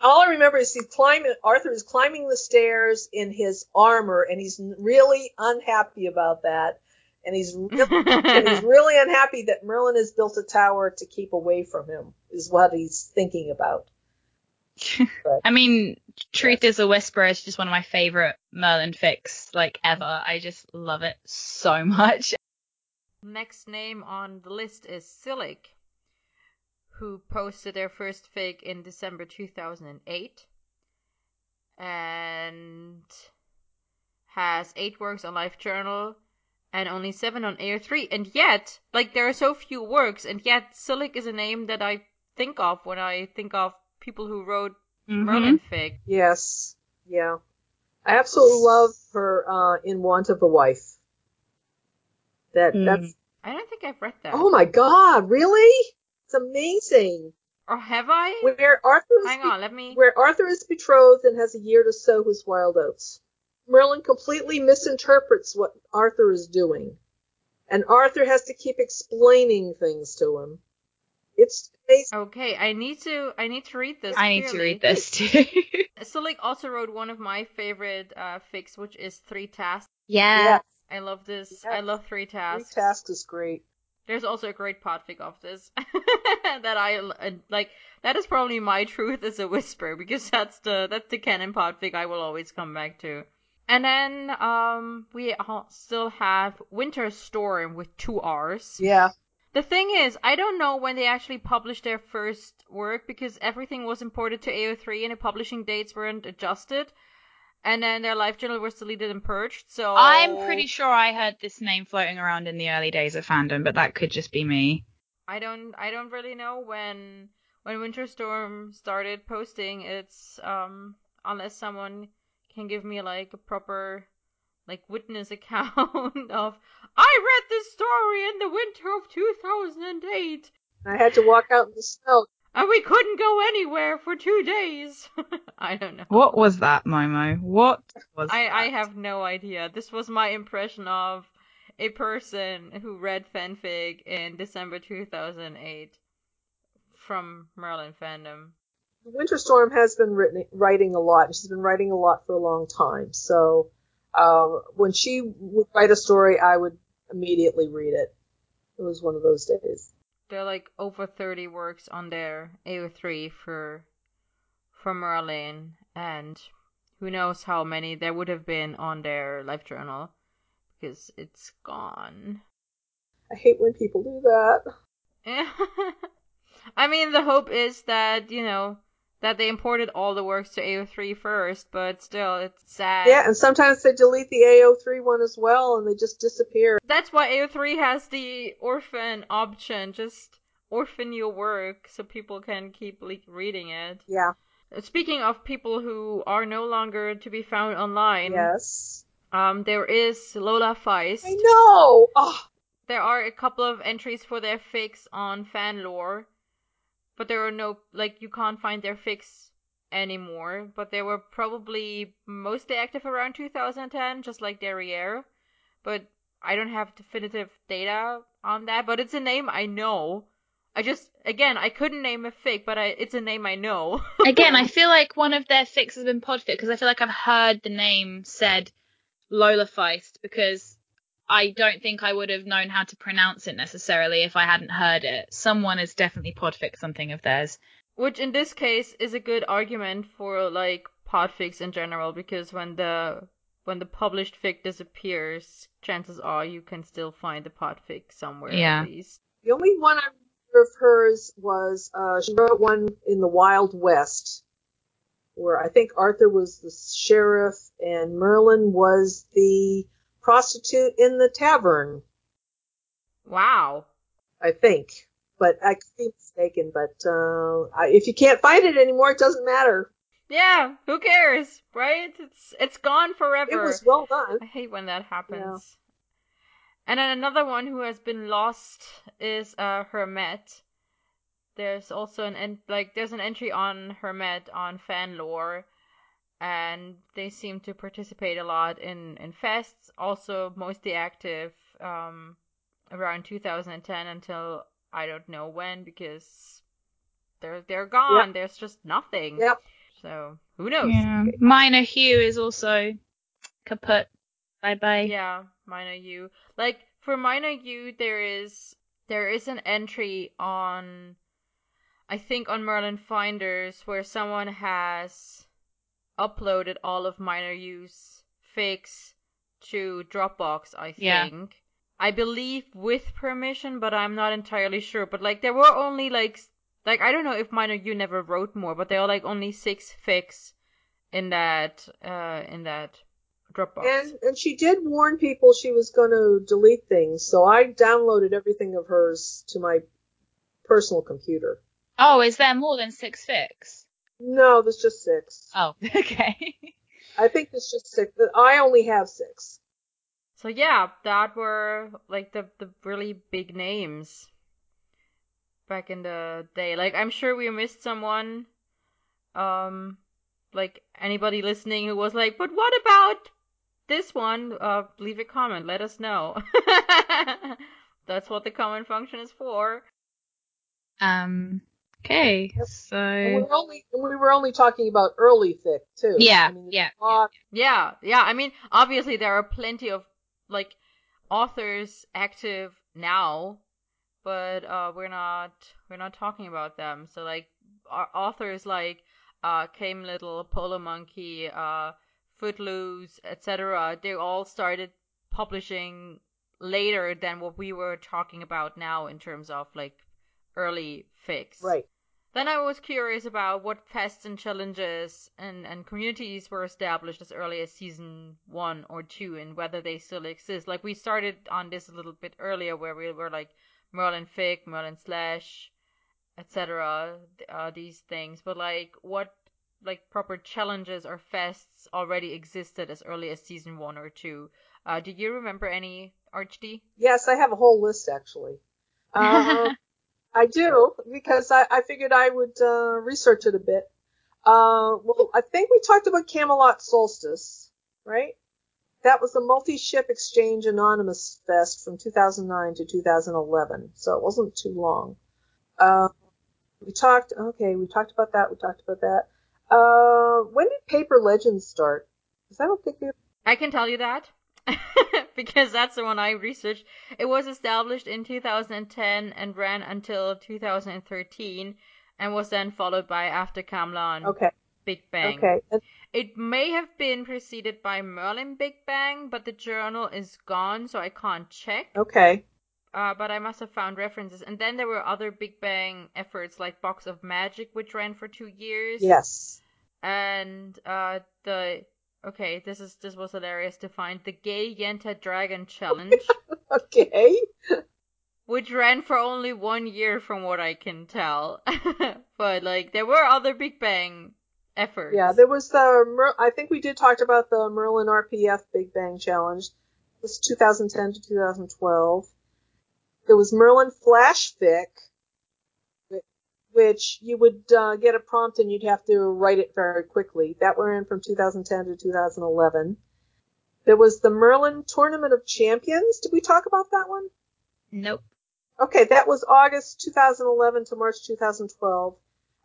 all I remember is he's climbing. Arthur is climbing the stairs in his armor, and he's really unhappy about that. And he's [laughs] really, and he's really unhappy that Merlin has built a tower to keep away from him. Is what he's thinking about. But- [laughs] I mean, Truth is a Whisperer is just one of my favorite Merlin fics like ever. I just love it so [laughs] much. Next name on the list is Silic, who posted their first fic in December 2008 and has eight works on LiveJournal and only seven on AO3. And yet, like, there are so few works, and yet Silic is a name that I think of when I think of people who wrote Mhm. Merlin fic. Yes. Yeah. I absolutely love her uh, in Want of a Wife. That Mm. that's I don't think I've read that. oh my god, really? It's amazing. Or have I? Where Arthur is Hang be- on, let me. where Arthur is betrothed and has a year to sow his wild oats. Merlin completely misinterprets what Arthur is doing. And Arthur has to keep explaining things to him. It's amazing. Okay, I need to. I need to read this. I need to read this too. [laughs] so, like, also wrote one of my favorite uh, fics, which is Three Tasks. yeah. Yes, I love this. Yes. I love Three Tasks. three Tasks. tasks is great. There's also a great podfic of this [laughs] that I uh, like. That is probably my truth as a whisper because that's the that's the canon podfic I will always come back to. And then um we still have Winter Storm with two R's. Yeah. The thing is, I don't know when they actually published their first work because everything was imported to AO3 and the publishing dates weren't adjusted. And then their live journal was deleted and purged, so I'm pretty sure I heard this name floating around in the early days of fandom, but that could just be me. I don't I don't really know when when Winter Storm started posting its um unless someone can give me like a proper like witness account [laughs] of I read this story in the winter of 2008 I had to walk out in the snow. and we couldn't go anywhere for 2 days. [laughs] I don't know. What was that, Momo? What was I, that? I have no idea. This was my impression of a person who read fanfic in December 2008 from Merlin fandom. Winter Storm has been written, writing a lot, and she's been writing a lot for a long time. So uh, when she would write a story, I would immediately read it. It was one of those days. There are like over 30 works on their AO3 for for Merlin, and who knows how many there would have been on their live journal because it's gone. I hate when people do that. [laughs] I mean, the hope is that, you know, that they imported all the works to AO3 first, but still, it's sad. Yeah, and sometimes they delete the AO3 one as well, and they just disappear. That's why AO3 has the orphan option. Just orphan your work so people can keep le- reading it. Yeah. Speaking of people who are no longer to be found online, Yes. um, there is Lola Feist. I know. Oh, There are a couple of entries for their fics on Fanlore, but there are no like you can't find their fics anymore. But they were probably mostly active around 2010, just like Derriere. But I don't have definitive data on that. But it's a name I know. I just again I couldn't name a fic, but I it's a name I know. [laughs] Again, I feel like one of their fics has been podfit because I feel like I've heard the name said Lola Feist because I don't think I would have known how to pronounce it necessarily if I hadn't heard it. Someone has definitely podfic something of theirs. Which in this case is a good argument for like podfics in general because when the when the published fic disappears, chances are you can still find the podfic somewhere Yeah. at least. the only one I remember of hers was uh, she wrote one in the Wild West, where I think Arthur was the sheriff and Merlin was the prostitute in the tavern. Wow. I think, but I could be mistaken. But uh, if you can't find it anymore, it doesn't matter. Yeah, who cares, right? It's it's gone forever. It was well done. I hate when that happens. And then another one who has been lost is uh Hermet. There's also an en- like there's an entry on Hermet on Fanlore, and they seem to participate a lot in in fests. Also mostly active um around 2010 until I don't know when because they're they're gone. There's just nothing. Yep. So who knows? Yeah. Minor Hugh is also kaput. Bye bye. Yeah, minor U. Like for minor U, there is there is an entry on, I think on Merlin Finders where someone has uploaded all of minor U's fics to Dropbox. I Yeah. think. I believe with permission, but I'm not entirely sure. But like there were only like like I don't know if minor U never wrote more, but there are like only six fics in that uh in that Dropbox. And and she did warn people she was going to delete things, so I downloaded everything of hers to my personal computer. Oh, is there more than six fics? No, there's just six. Oh, [laughs] okay. I think there's just six. I only have six. So yeah, that were like the the really big names back in the day. Like I'm sure we missed someone. Um like anybody listening who was like, "But what about this one?" Uh leave a comment, let us know. [laughs] That's what the comment function is for. um. Okay. And we So were only and we were only talking about early fic too. Yeah, I mean, yeah, lot- Yeah, yeah. I mean, obviously there are plenty of like authors active now, but uh, we're not we're not talking about them. So like au- authors like uh, Came Little, Polo Monkey, uh, Footloose, etc. They all started publishing later than what we were talking about now in terms of like early fics. Right. Then I was curious about what fests and challenges and, and communities were established as early as season one or two and whether they still exist. Like we started on this a little bit earlier where we were like Merlin Fic, Merlin Slash, etc. Uh, these things, but like what like proper challenges or fests already existed as early as season one or two. Uh, do you remember any Archd? Yes, I have a whole list actually. [laughs] Uh, I do because I, I figured I would uh, research it a bit. Uh, well, I think we talked about Camelot Solstice, right? That was the multi-ship exchange anonymous fest from 2009 to 2011, so it wasn't too long. Uh, we talked. Okay, we talked about that. We talked about that. Uh, when did Paper Legends start? Because I don't think we. I can tell you that [laughs] because that's the one I researched. It was established in 2010 and ran until 2013 and was then followed by After Camlann Okay. Big Bang. Okay. It may have been preceded by Merlin Big Bang, but the journal is gone, so I can't check. okay. Uh, but I must have found references. And then there were other Big Bang efforts like Box of Magic, which ran for two years. Yes. and uh the okay this is this was hilarious to find the gay yenta dragon challenge [laughs] Okay. which ran for only one year from what i can tell [laughs] but like there were other big bang efforts Yeah, there was the. Mer- I think we did talk about the Merlin RPF Big Bang Challenge. It was 2010 to 2012. There was Merlin Flash Fic, which you would uh, get a prompt and you'd have to write it very quickly. That ran from 2010 to 2011. There was the Merlin Tournament of Champions. Did we talk about that one? nope. Okay, that was August 2011 to March 2012.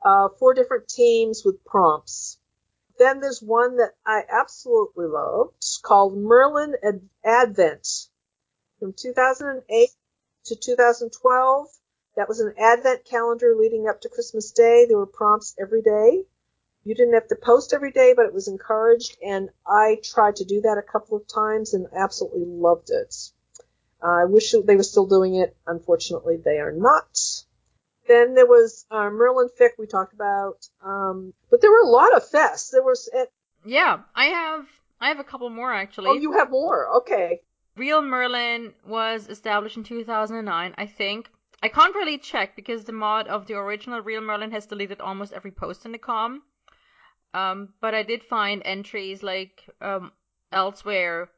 Uh, four different teams with prompts. Then there's one that I absolutely loved called Merlin Ad- Advent from 2008 to 2012. That was an Advent calendar leading up to Christmas Day. There were prompts every day. You didn't have to post every day, but it was encouraged, and I tried to do that a couple of times and absolutely loved it. I wish they were still doing it. Unfortunately, they are not. Then there was uh, Merlin Fic we talked about, um, but there were a lot of fests. There was. eh, yeah i have i have a couple more actually Oh, you have more. Okay. Real Merlin was established in 2009, I think. I can't really check because the mod of the original Real Merlin has deleted almost every post in the com. Um, but I did find entries like um, elsewhere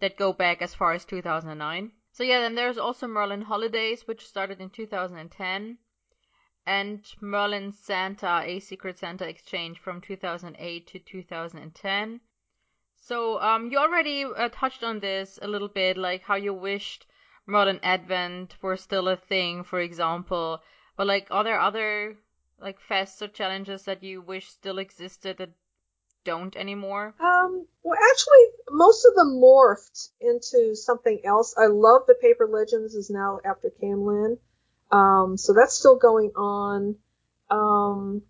that go back as far as 2009. So yeah, then there's also Merlin Holidays, which started in 2010, and Merlin Santa, a Secret Santa exchange from 2008 to 2010. So, um, you already uh, touched on this a little bit, like how you wished Merlin Advent were still a thing, for example. But like, are there other like fests or challenges that you wish still existed that don't anymore? Um, well, actually, most of them morphed into something else. I love the Paper Legends is now after Camlann. Um, so that's still going on. Um,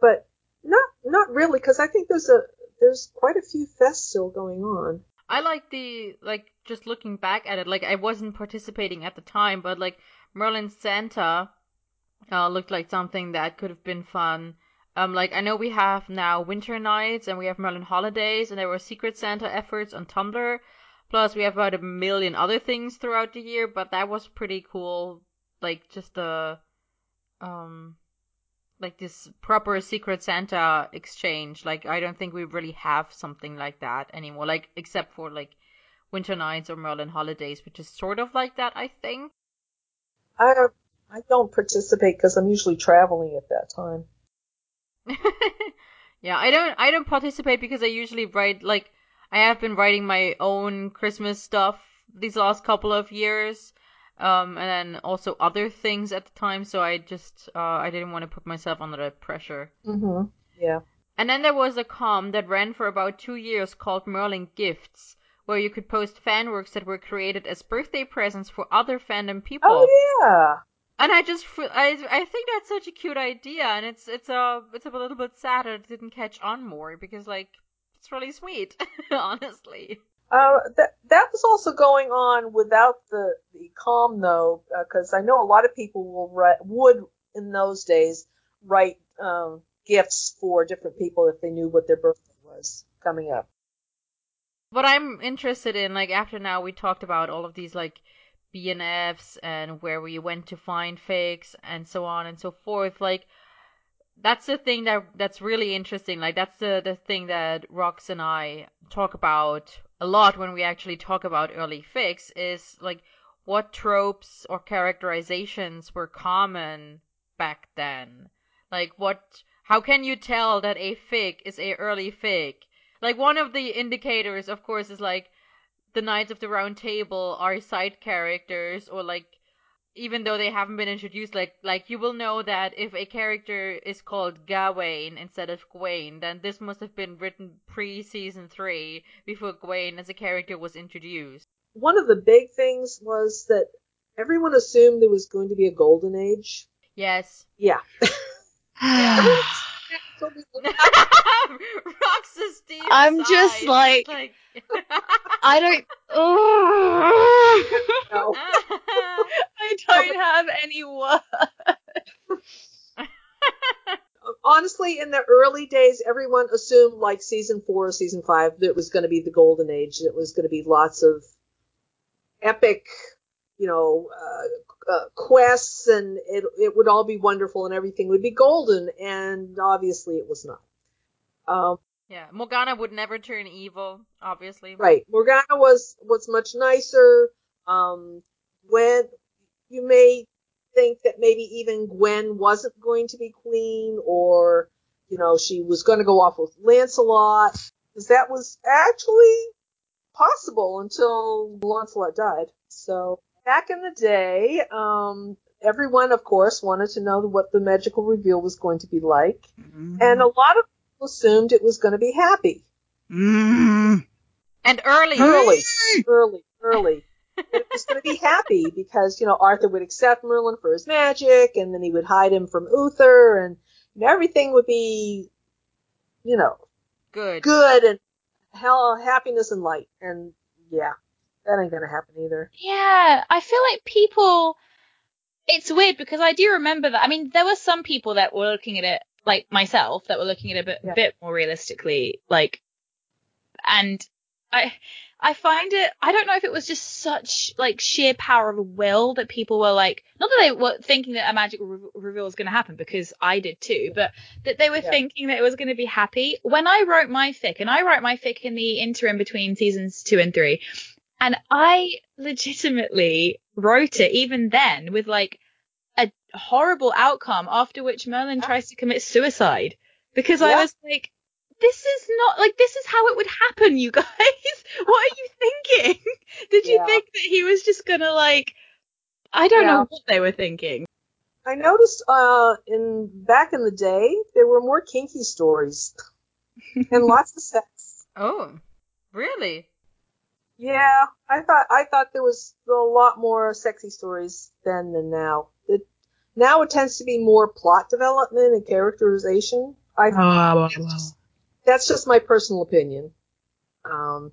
but not not really because I think there's a there's quite a few fests still going on. I like the like just looking back at it. Like I wasn't participating at the time, but like Merlin Santa uh, looked like something that could have been fun. Um, like I know we have now Winter Nights and we have Merlin Holidays, and there were Secret Santa efforts on Tumblr. Plus, we have about a million other things throughout the year, but that was pretty cool. Like just the um like this proper Secret Santa exchange. Like I don't think we really have something like that anymore. Like except for like Winter Nights or Merlin Holidays, which is sort of like that, I think. I I don't participate because I'm usually traveling at that time. [laughs] yeah, I don't I don't participate because I usually write like I have been writing my own Christmas stuff these last couple of years. Um, and then also other things at the time, so I just uh, I didn't want to put myself under that pressure. Mm-hmm. Yeah. And then there was a com that ran for about two years called Merlin Gifts, where you could post fan works that were created as birthday presents for other fandom people. Oh yeah. And I just I I think that's such a cute idea, and it's it's a it's a little bit sad that it didn't catch on more because like it's really sweet, [laughs] honestly. Uh, that that was also going on without the the com though, because uh, I know a lot of people will write, would in those days write um, gifts for different people if they knew what their birthday was coming up. What I'm interested in, like after now we talked about all of these like BNFs and where we went to find fakes and so on and so forth, like that's the thing that that's really interesting. Like that's the the thing that Rox and I talk about a lot when we actually talk about early fics is like what tropes or characterizations were common back then. Like what how can you tell that a fic is a early fic? Like one of the indicators of course is like the Knights of the Round Table are side characters or like even though they haven't been introduced, like like you will know that if a character is called Gawain instead of Gwaine, then this must have been written pre season three before Gwaine as a character was introduced. One of the big things was that everyone assumed there was going to be a golden age. Yes. Yeah. [sighs] [laughs] yeah. Roxas I'm just like, like... I don't. Oh. [laughs] no. I don't have any words. Honestly, in the early days, everyone assumed like season four or season five that it was going to be the golden age. It was going to be lots of epic, you know, uh, uh, quests, and it it would all be wonderful, and everything would be golden. And obviously, it was not. Um, yeah, Morgana would never turn evil, obviously. Right. Morgana was was much nicer. Um, when you may think that maybe even Gwen wasn't going to be queen, or you know she was going to go off with Lancelot, because that was actually possible until Lancelot died. So back in the day, um, everyone, of course, wanted to know what the magical reveal was going to be like, mm-hmm. and a lot of people assumed it was going to be happy. Mm. And early, early, early, early it was going to be happy because you know Arthur would accept Merlin for his magic, and then he would hide him from Uther, and you know, everything would be, you know, good, good, and hell, happiness and light. And yeah, that ain't gonna happen either. Yeah, I feel like people. It's weird because I do remember that. I mean, there were some people that were looking at it, like myself, that were looking at it a bit, yeah. bit more realistically, like, and I I find it, I don't know if it was just such like sheer power of will that people were like, not that they were thinking that a magic re- reveal was going to happen because I did too, but that they were yeah. thinking that it was going to be happy. When I wrote my fic, and I wrote my fic in the interim between seasons two and three, and I legitimately wrote it even then with like a horrible outcome after which Merlin tries to commit suicide because yeah. I was like, this is not like this is how it would happen, you [laughs] guys. what are you thinking? Did you yeah. think that he was just gonna like I don't yeah. know what they were thinking. I noticed uh, in back in the day there were more kinky stories [laughs] and lots of sex. Oh, really? Yeah, I thought I thought there was a lot more sexy stories then than now. It now it tends to be more plot development and characterization. I Oh, that's, just, that's just my personal opinion. Um,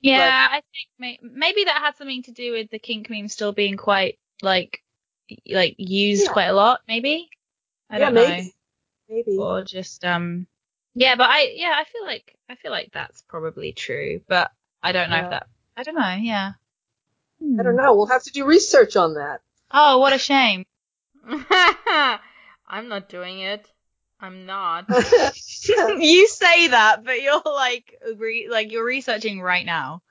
Yeah, I think may- maybe that had something to do with the kink meme still being quite like like used Yeah. quite a lot. Maybe I yeah, don't know, maybe, maybe. or just um yeah. But I yeah I feel like I feel like that's probably true, but I don't know Yeah. if that I don't know. Yeah. I don't hmm. know. We'll have to do research on that. Oh, what a shame. [laughs] I'm not doing it. I'm not. [laughs] [laughs] you say that, but you're like re- like you're researching right now.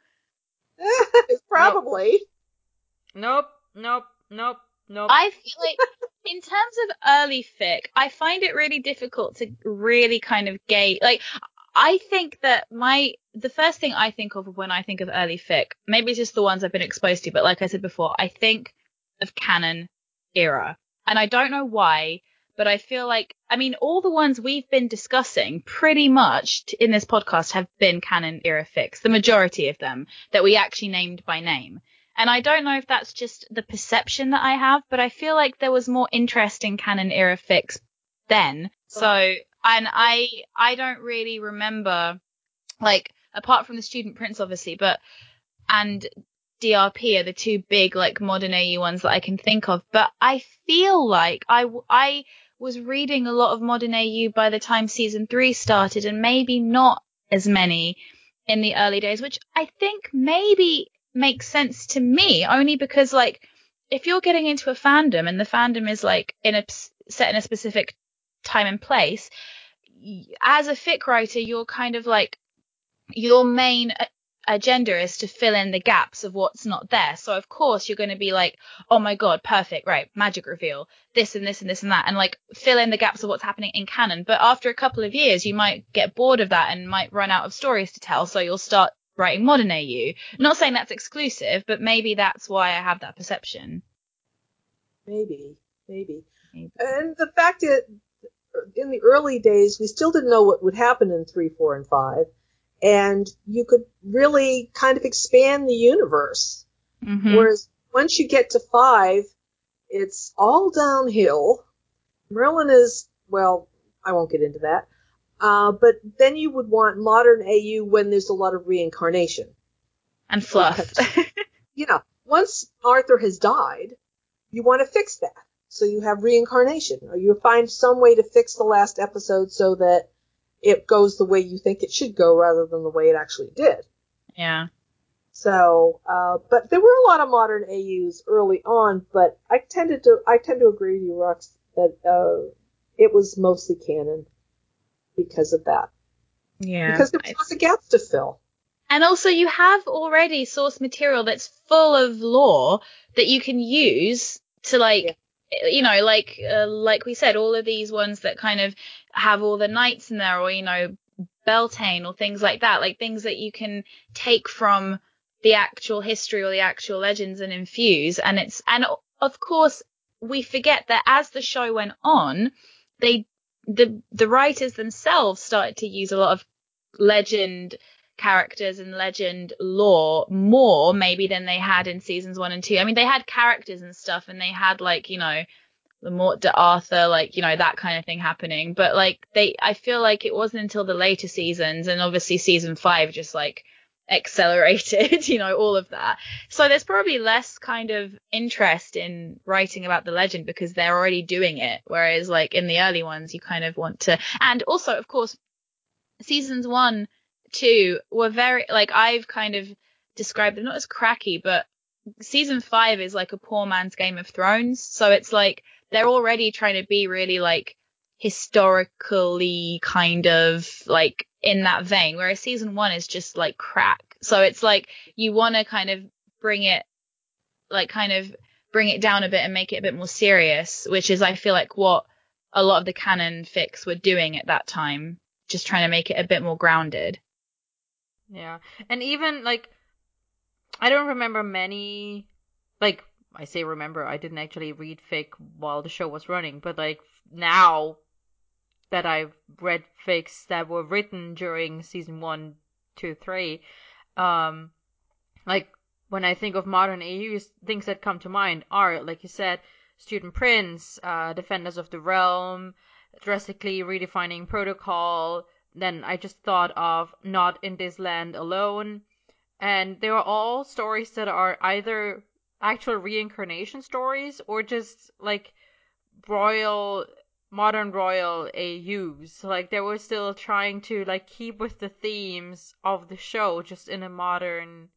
Probably. Nope, nope, nope, nope. I feel like in terms of early fic, I find it really difficult to really kind of gauge. Like, I think that my the first thing I think of when I think of early fic, maybe it's just the ones I've been exposed to, but like I said before, I think of canon era, and I don't know why. But I feel like, I mean, all the ones we've been discussing pretty much in this podcast have been canon era fics, the majority of them that we actually named by name. And I don't know if that's just the perception that I have, but I feel like there was more interest in canon era fics then. So, and I, I don't really remember, like, apart from the student prince, obviously, but, and DRP are the two big, like, modern AU ones that I can think of. But I feel like I I was reading a lot of modern AU by the time season three started and maybe not as many in the early days, which I think maybe makes sense to me only because like if you're getting into a fandom and the fandom is like in a set in a specific time and place as a fic writer you're kind of like your main agenda is to fill in the gaps of what's not there so of course you're going to be like oh my god perfect right magic reveal this and this and this and that and like fill in the gaps of what's happening in canon but after a couple of years you might get bored of that and might run out of stories to tell so you'll start writing modern AU. Not saying that's exclusive, but maybe that's why I have that perception. Maybe, maybe. Maybe. And the fact that in the early days, we still didn't know what would happen in 3, 4, and 5. And you could really kind of expand the universe. Mhm. Whereas once you get to 5, it's all downhill. Merlin is, well, I won't get into that. Uh, but then you would want modern AU when there's a lot of reincarnation. And fluff. [laughs] You know, once Arthur has died, you want to fix that. So you have reincarnation, or you find some way to fix the last episode so that it goes the way you think it should go rather than the way it actually did. yeah. So, uh, but there were a lot of modern AUs early on, but I tended to, I tend to agree with you, Rox, that, uh, it was mostly canon because of that. Yeah. Because there was lots of gaps to fill. And also you have already source material that's full of lore that you can use to like you know like uh, like we said all of these ones that kind of have all the knights in there or you know Beltane or things like that like things that you can take from the actual history or the actual legends and infuse. And it's and of course we forget that as the show went on they the the writers themselves started to use a lot of legend characters and legend lore more maybe than they had in seasons one and two. I mean, they had characters and stuff, and they had like you know the Morte d'Arthur, like you know that kind of thing happening. But like they, I feel like it wasn't until the later seasons, and obviously season five just like accelerated, [laughs] you know, all of that. So there's probably less kind of interest in writing about the legend because they're already doing it. Whereas like in the early ones, you kind of want to, and also of course, seasons one, two were very like I've kind of described them not as cracky, but season five is like a poor man's Game of Thrones. So it's like they're already trying to be really like historically kind of like in that vein, whereas season one is just like crack. So it's like you want to kind of bring it, like kind of bring it down a bit and make it a bit more serious, which is I feel like what a lot of the canon fics were doing at that time, just trying to make it a bit more grounded. Yeah. And even like I don't remember many like I say remember, I didn't actually read fic while the show was running, but like now that I've read fics that were written during season one, two, three, um, like when I think of modern AUs, things that come to mind are, like you said, Student Prince, uh, Defenders of the Realm, drastically redefining protocol. Then I just thought of Not in This Land Alone. And they are all stories that are either actual reincarnation stories or just like royal modern royal AUs. Like they were still trying to like keep with the themes of the show just in a modern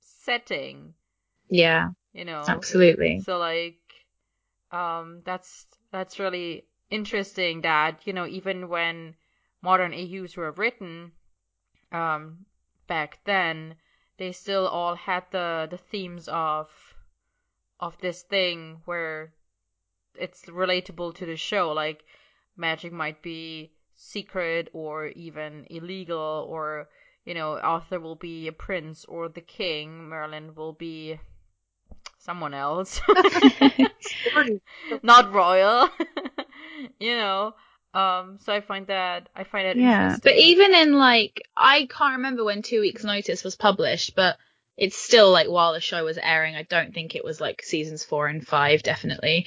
setting. Yeah. You know. Absolutely. So like um that's that's really interesting that, you know, even when modern AUs were written um back then, they still all had the the themes of of this thing where it's relatable to the show. Like magic might be secret or even illegal, or you know, Arthur will be a prince or the king. Merlin will be someone else, [laughs] [laughs] not royal. [laughs] you know. Um, so I find that I find that yeah. interesting. But even in like, I can't remember when Two Weeks Notice was published, but it's still like while the show was airing. I don't think it was like seasons four and five, definitely.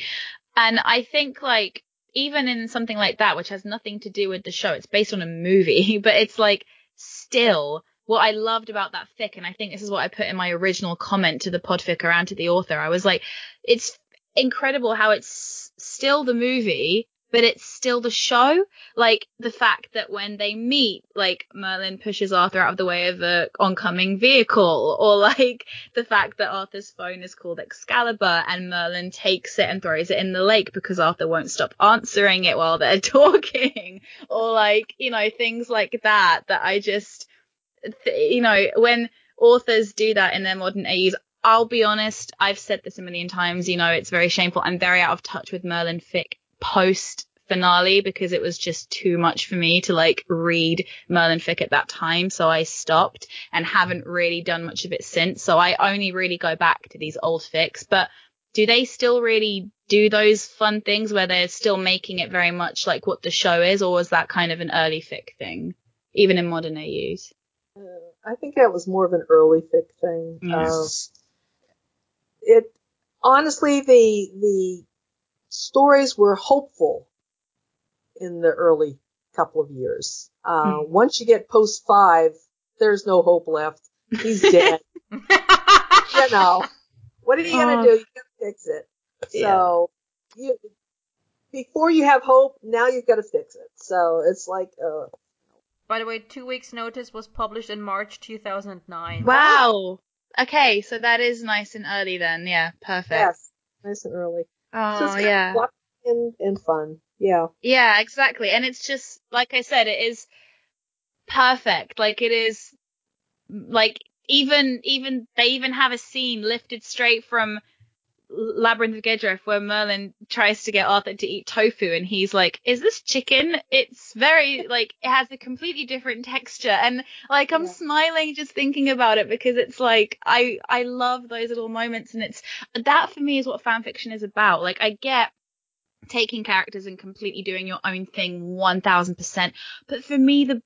And I think like even in something like that, which has nothing to do with the show, it's based on a movie, [laughs] but it's like still what I loved about that fic, and I think this is what I put in my original comment to the podfic around to the author. I was like, it's incredible how it's still the movie, but it's still the show. Like the fact that when they meet, like Merlin pushes Arthur out of the way of a oncoming vehicle, or like the fact that Arthur's phone is called Excalibur and Merlin takes it and throws it in the lake because Arthur won't stop answering it while they're [laughs] talking, or like, you know, things like that, that I just, you know, when authors do that in their modern AUs, I'll be honest, I've said this a million times, you know, it's very shameful. I'm very out of touch with Merlin fic post finale because it was just too much for me to like read Merlin fic at that time. So I stopped and haven't really done much of it since. So I only really go back to these old fics. But do they still really do those fun things where they're still making it very much like what the show is, or was that kind of an early fic thing, even in modern AUs? Uh, I think that was more of an early fic thing. Yes. Uh, it honestly, the the stories were hopeful in the early couple of years. Uh, Hmm. Once you get post five, there's no hope left. He's [laughs] dead. you [laughs] know, what are you gonna Oh. do? You gotta fix it. So, you, before you have hope, now you've got to fix it. So it's like, uh, By the way, Two Weeks Notice was published in March 2009. Wow. Okay, so that is nice and early then. Yeah, perfect. yes, nice and early. So Oh kind yeah. and, and fun. Yeah. Yeah, exactly. And it's just like I said, it is perfect. Like it is like even even they even have a scene lifted straight from Labyrinth of Gedref where Merlin tries to get Arthur to eat tofu and he's like, Is this chicken? It's very like it has a completely different texture and like I'm Yeah. smiling just thinking about it because it's like I I love those little moments and it's that for me is what fan fiction is about. Like I get taking characters and completely doing your own thing 1000%. But for me, the,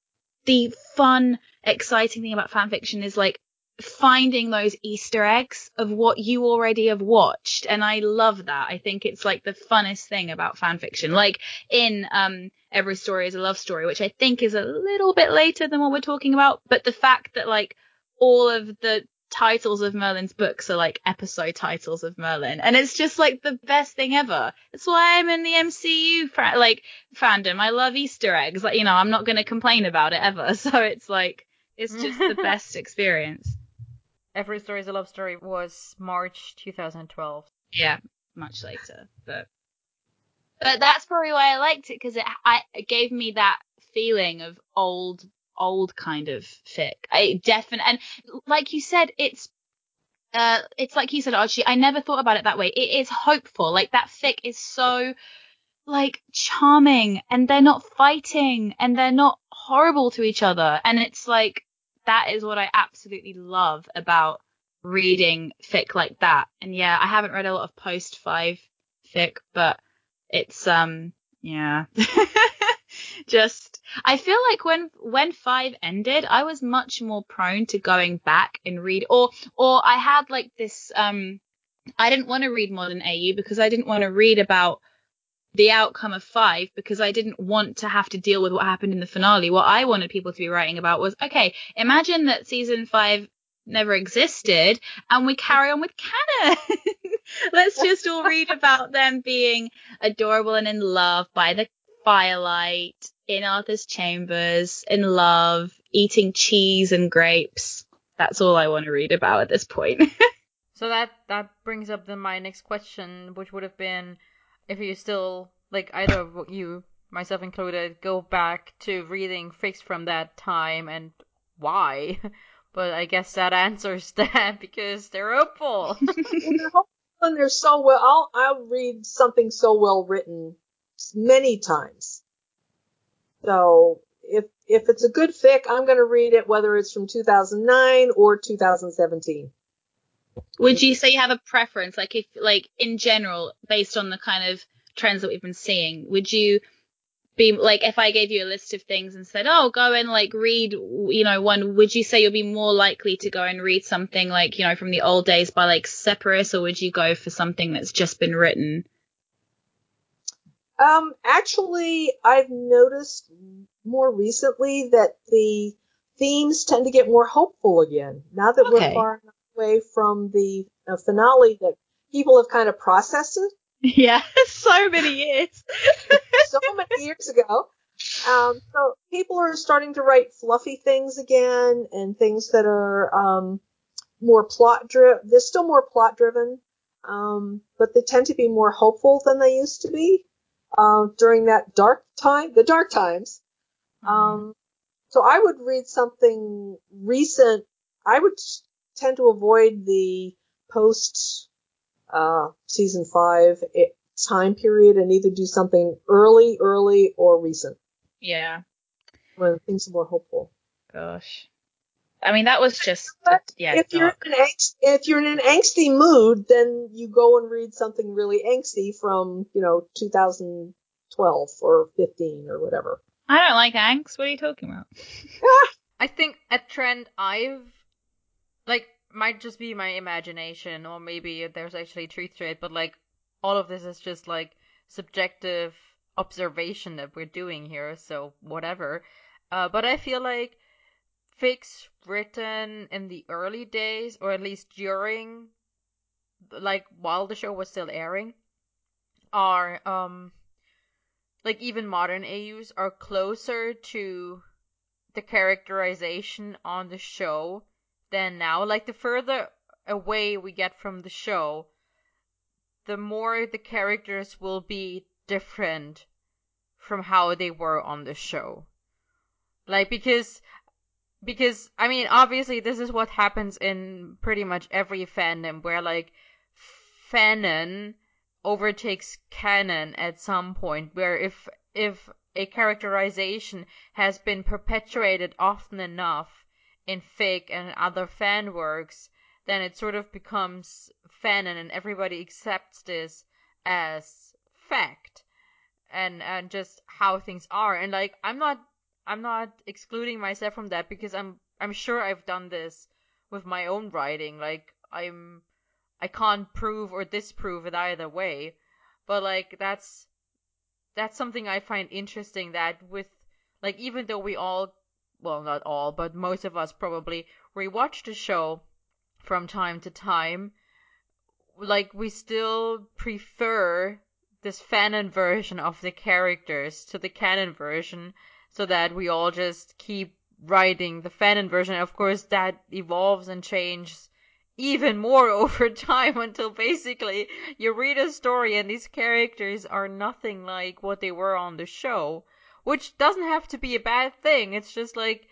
the fun, exciting thing about fan fiction is like finding those Easter eggs of what you already have watched. And I love that. I think it's like the funnest thing about fan fiction. Like in, um, Every Story is a Love Story, which I think is a little bit later than what we're talking about. But the fact that like all of the titles of Merlin's books are like episode titles of Merlin, and it's just like the best thing ever. That's why I'm in the MCU fra- like fandom. I love Easter eggs. Like you know, I'm not going to complain about it ever. [laughs] So it's like it's just the [laughs] best experience. Every Story is a Love Story was March 2012. Yeah, much later, but but that's probably why I liked it because it I it gave me that feeling of old old kind of fic. I definitely and like you said, it's uh it's like you said, Archie. I never thought about it that way. It is hopeful. Like that fic is so like charming, and they're not fighting, and they're not horrible to each other, and it's like that is what I absolutely love about reading fic like that. And yeah, I haven't read a lot of post five fic, but it's um yeah. [laughs] Just I feel like when when five ended, I was much more prone to going back and read or or I had like this um I didn't want to read modern AU because I didn't want to read about the outcome of five because I didn't want to have to deal with what happened in the finale. What I wanted people to be writing about was okay, imagine that season five never existed and we carry on with canon. [laughs] Let's just all read about them being adorable and in love by the firelight in Arthur's chambers, in love, eating cheese and grapes. That's all I want to read about at this point. [laughs] So that that brings up then my next question, which would have been if you still like either of you, myself included, go back to reading fics from that time and why. [laughs] But I guess that answers [laughs] that because [laughs] they're hopeful. and they're so well. I'll I'll read something so well written many times. So if if it's a good fic, I'm going to read it whether it's from 2009 or 2017. Would you say you have a preference, like if, like in general, based on the kind of trends that we've been seeing? Would you be like, if I gave you a list of things and said, "Oh, go and like read," you know, one, would you say you'll be more likely to go and read something like, you know, from the old days by like Sepphoris, or would you go for something that's just been written? Um, actually, I've noticed more recently that the themes tend to get more hopeful again now that Okay. we're far enough away from the uh, finale that people have kind of processed it [laughs] Yeah, [laughs] so many years. [laughs] so many years ago. Um, so people are starting to write fluffy things again and things that are um, more plot driven. They're still more plot driven, um, but they tend to be more hopeful than they used to be uh, during that dark time, the dark times. Um, so I would read something recent. I would tend to avoid the post uh, season five it, time period and either do something early, early, or recent Yeah, when things are more hopeful. gosh. I mean, that was just But yeah. if you're in an angst, if you're in an angsty mood, then you go and read something really angsty from you know 2012 or 15 or whatever. I don't like angst. What are you talking about? [laughs] I think a trend I've like might just be my imagination, or maybe there's actually truth to it, but like all of this is just like subjective observation that we're doing here, so whatever. Uh, but I feel like fics written in the early days, or at least during, like while the show was still airing, are um like even modern AUs are closer to the characterization on the show than now. Like the further away we get from the show, the more the characters will be different from how they were on the show. Like because because I mean obviously this is what happens in pretty much every fandom where like fanon overtakes canon at some point where if if a characterization has been perpetuated often enough in fic and other fan works then it sort of becomes fanon and everybody accepts this as fact. And and just how things are. And like i'm not i'm not excluding myself from that because i'm i'm sure i've done this with my own writing. Like i'm i can't prove or disprove it either way. But like that's that's something i find interesting that with like even though we all well not all but most of us probably rewatch the show from time to time like we still prefer this fanon version of the characters to the canon version so that we all just keep writing the fanon version. Of course, that evolves and changes even more [laughs] over time until basically you read a story and these characters are nothing like what they were on the show, which doesn't have to be a bad thing. It's just like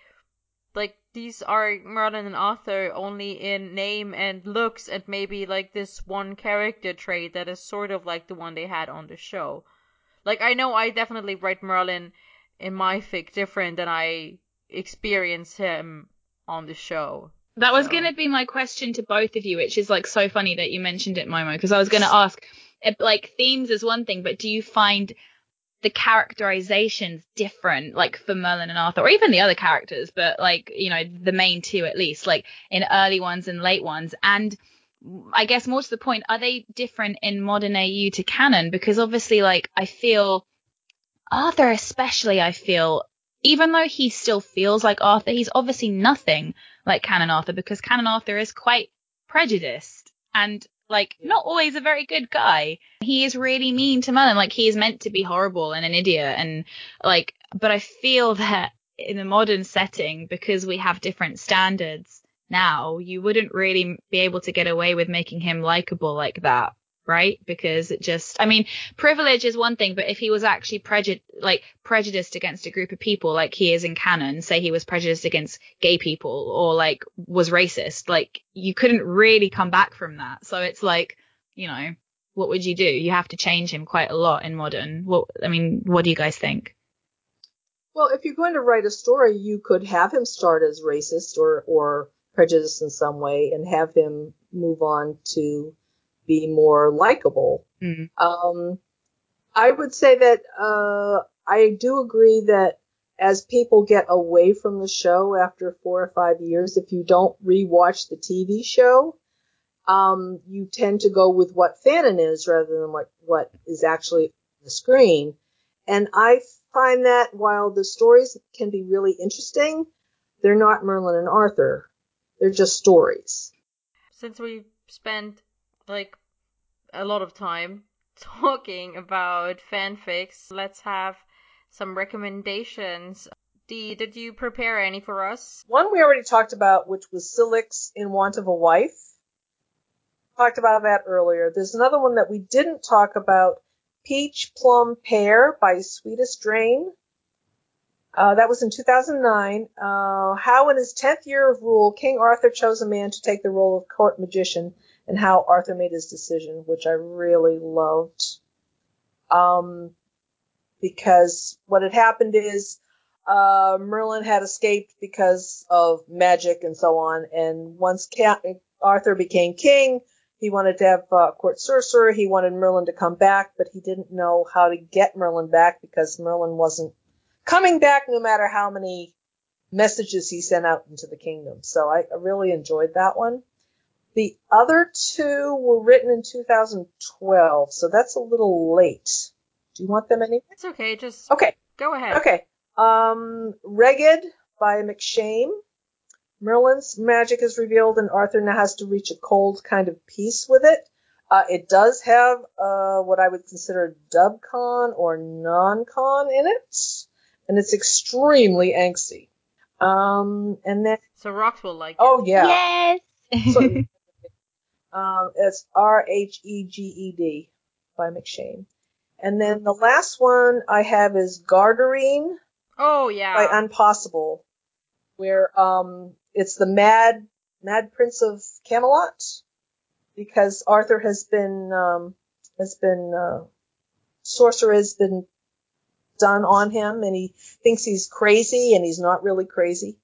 like these are Merlin and Arthur only in name and looks and maybe like this one character trait that is sort of like the one they had on the show. Like I know I definitely write Merlin in my fic different than I experience him on the show. That was So- going to be my question to both of you, which is like so funny that you mentioned it, Momo, because I was going [laughs] to ask, eh, like themes is one thing, but do you find the characterizations different, like for Merlin and Arthur, or even the other characters, but like you know the main two at least, like in early ones and late ones, and I guess more to the point, are they different in modern AU to canon? Because obviously, like I feel Arthur, especially, I feel even though he still feels like Arthur, he's obviously nothing like Canon Arthur because Canon Arthur is quite prejudiced and like not always a very good guy. He is really mean to Merlin. Like he is meant to be horrible and an idiot and like but I feel [laughs] that in a modern setting because we have different standards now, you wouldn't really be able to get away with making him likable like that, right? Because it just I mean, privilege is one thing, but if he was actually prejud like prejudiced against a group of people like he is in canon, say he was prejudiced against gay people or like was racist, like you couldn't really come back from that. So it's like, you know, what would you do? You have to change him quite a lot in modern. What I mean, what do you guys think? Well, if you're going to write a story, you could have him start as racist or, or prejudiced in some way and have him move on to be more likable. Mm. Um, I would say that uh, I do agree that as people get away from the show after four or five years, if you don't rewatch the TV show, um, you tend to go with what fanon is rather than what, what is actually on the screen. And I find that while the stories can be really interesting, they're not Merlin and Arthur. They're just stories. Since we've spent like a lot of time [laughs] talking about fanfics, let's have some recommendations. Dee, did you prepare any for us? One we already talked about, which was Silix in Want of a Wife. Talked about that earlier. There's another one that we didn't talk about, Peach Plum Pear by Sweetest Drain. Uh, that was in 2009. Uh, how in his 10th year of rule, King Arthur chose a man to take the role of court magician and how Arthur made his decision, which I really loved. Um, because what had happened is, uh, Merlin had escaped because of magic and so on. And once Ca- Arthur became king, he wanted to have uh, court sorcerer. He wanted Merlin to come back, but he didn't know how to get Merlin back because Merlin wasn't coming back no matter how many messages he sent out into the kingdom. So I, I really enjoyed that one. The other two were written in 2012, so that's a little late. Do you want them anyway? It's okay, just Okay. go ahead. Okay. Um, Rheged by McShane. Merlin's magic is revealed, and Arthur now has to reach a cold kind of peace with it. Uh, it does have uh, what I would consider dubcon or non-con in it, and it's extremely angsty. Um, and then, So Rox will like it. oh yeah, Yes. So- [laughs] um, it's R H E G E D by McShane. And then the last one I have is Gardarine Oh yeah. by Unpossible, where um it's the mad mad prince of Camelot because Arthur has been um has been uh, sorcerer has been done on him and he thinks he's crazy and he's not really crazy.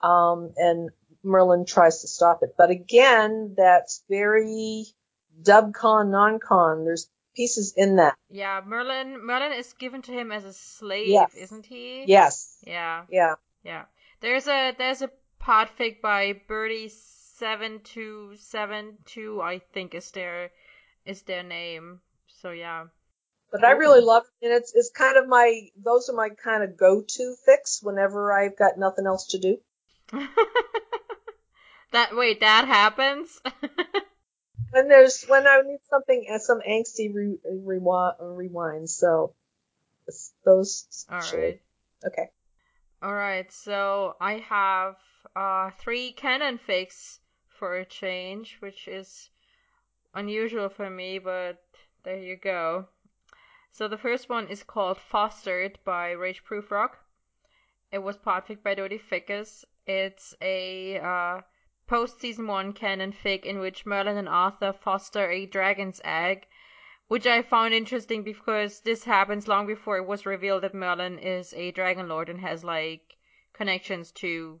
Um and Merlin tries to stop it. But again, that's very dubcon non-con. There's pieces in that. yeah, Merlin Merlin is given to him as a slave, Yes. isn't he? Yes. Yeah. Yeah. Yeah. There's a there's a podfic by Birdie seven two seven two, I think is their is their name. So yeah. But I really love it, and it's it's kind of my those are my kind of go-to fics whenever I've got nothing else to do. [laughs] that wait, that happens? [laughs] When there's when I need something uh, some angsty re, rewind, rewind. So those. All should- right. Okay. All right. So I have uh three canon fics for a change, which is unusual for me, but there you go. So the first one is called Fostered by Rage Prufrock. It was podfic by Dodie Fickus. It's a uh, post season one canon fic in which Merlin and Arthur foster a dragon's egg, which I found interesting because this happens long before it was revealed that Merlin is a dragon lord and has like connections to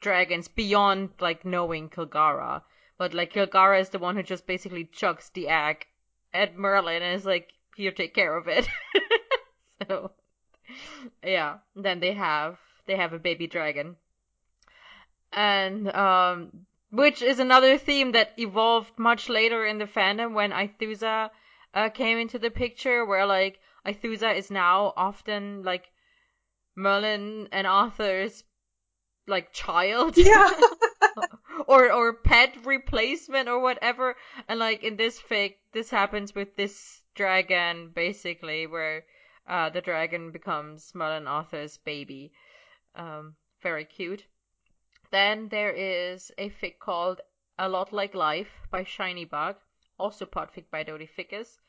dragons beyond like knowing Kilgharrah. But like Kilgharrah is the one who just basically chucks the egg at Merlin and is like, here, take care of it. [laughs] so yeah, then they have they have a baby dragon. And um which is another theme that evolved much later in the fandom when Aithusa uh, came into the picture, where like Aithusa is now often like Merlin and Arthur's like child. Yeah. [laughs] [laughs] or or pet replacement or whatever. And like in this fic, this happens with this dragon basically, where uh, the dragon becomes Merlin Arthur's baby. Um, very cute. Then there is a fic called A Lot Like Life by Shiny Bug, also podfic by Dodie Ficus.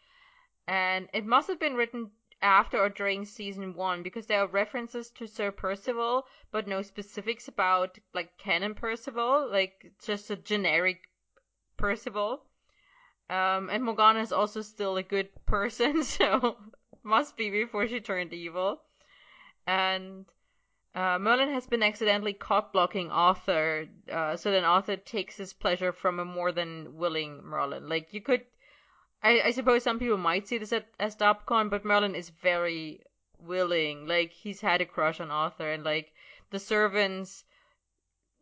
And it must have been written after or during season one because there are references to Sir Percival, but no specifics about like canon Percival, like just a generic Percival. Um, and Morgana is also still a good person, [laughs] so must be before she turned evil. And uh, Merlin has been accidentally caught blocking Arthur, uh, so then Arthur takes his pleasure from a more than willing Merlin. Like you could, I, I suppose some people might see this at, as dubcon, but Merlin is very willing. Like he's had a crush on Arthur, and like the servants,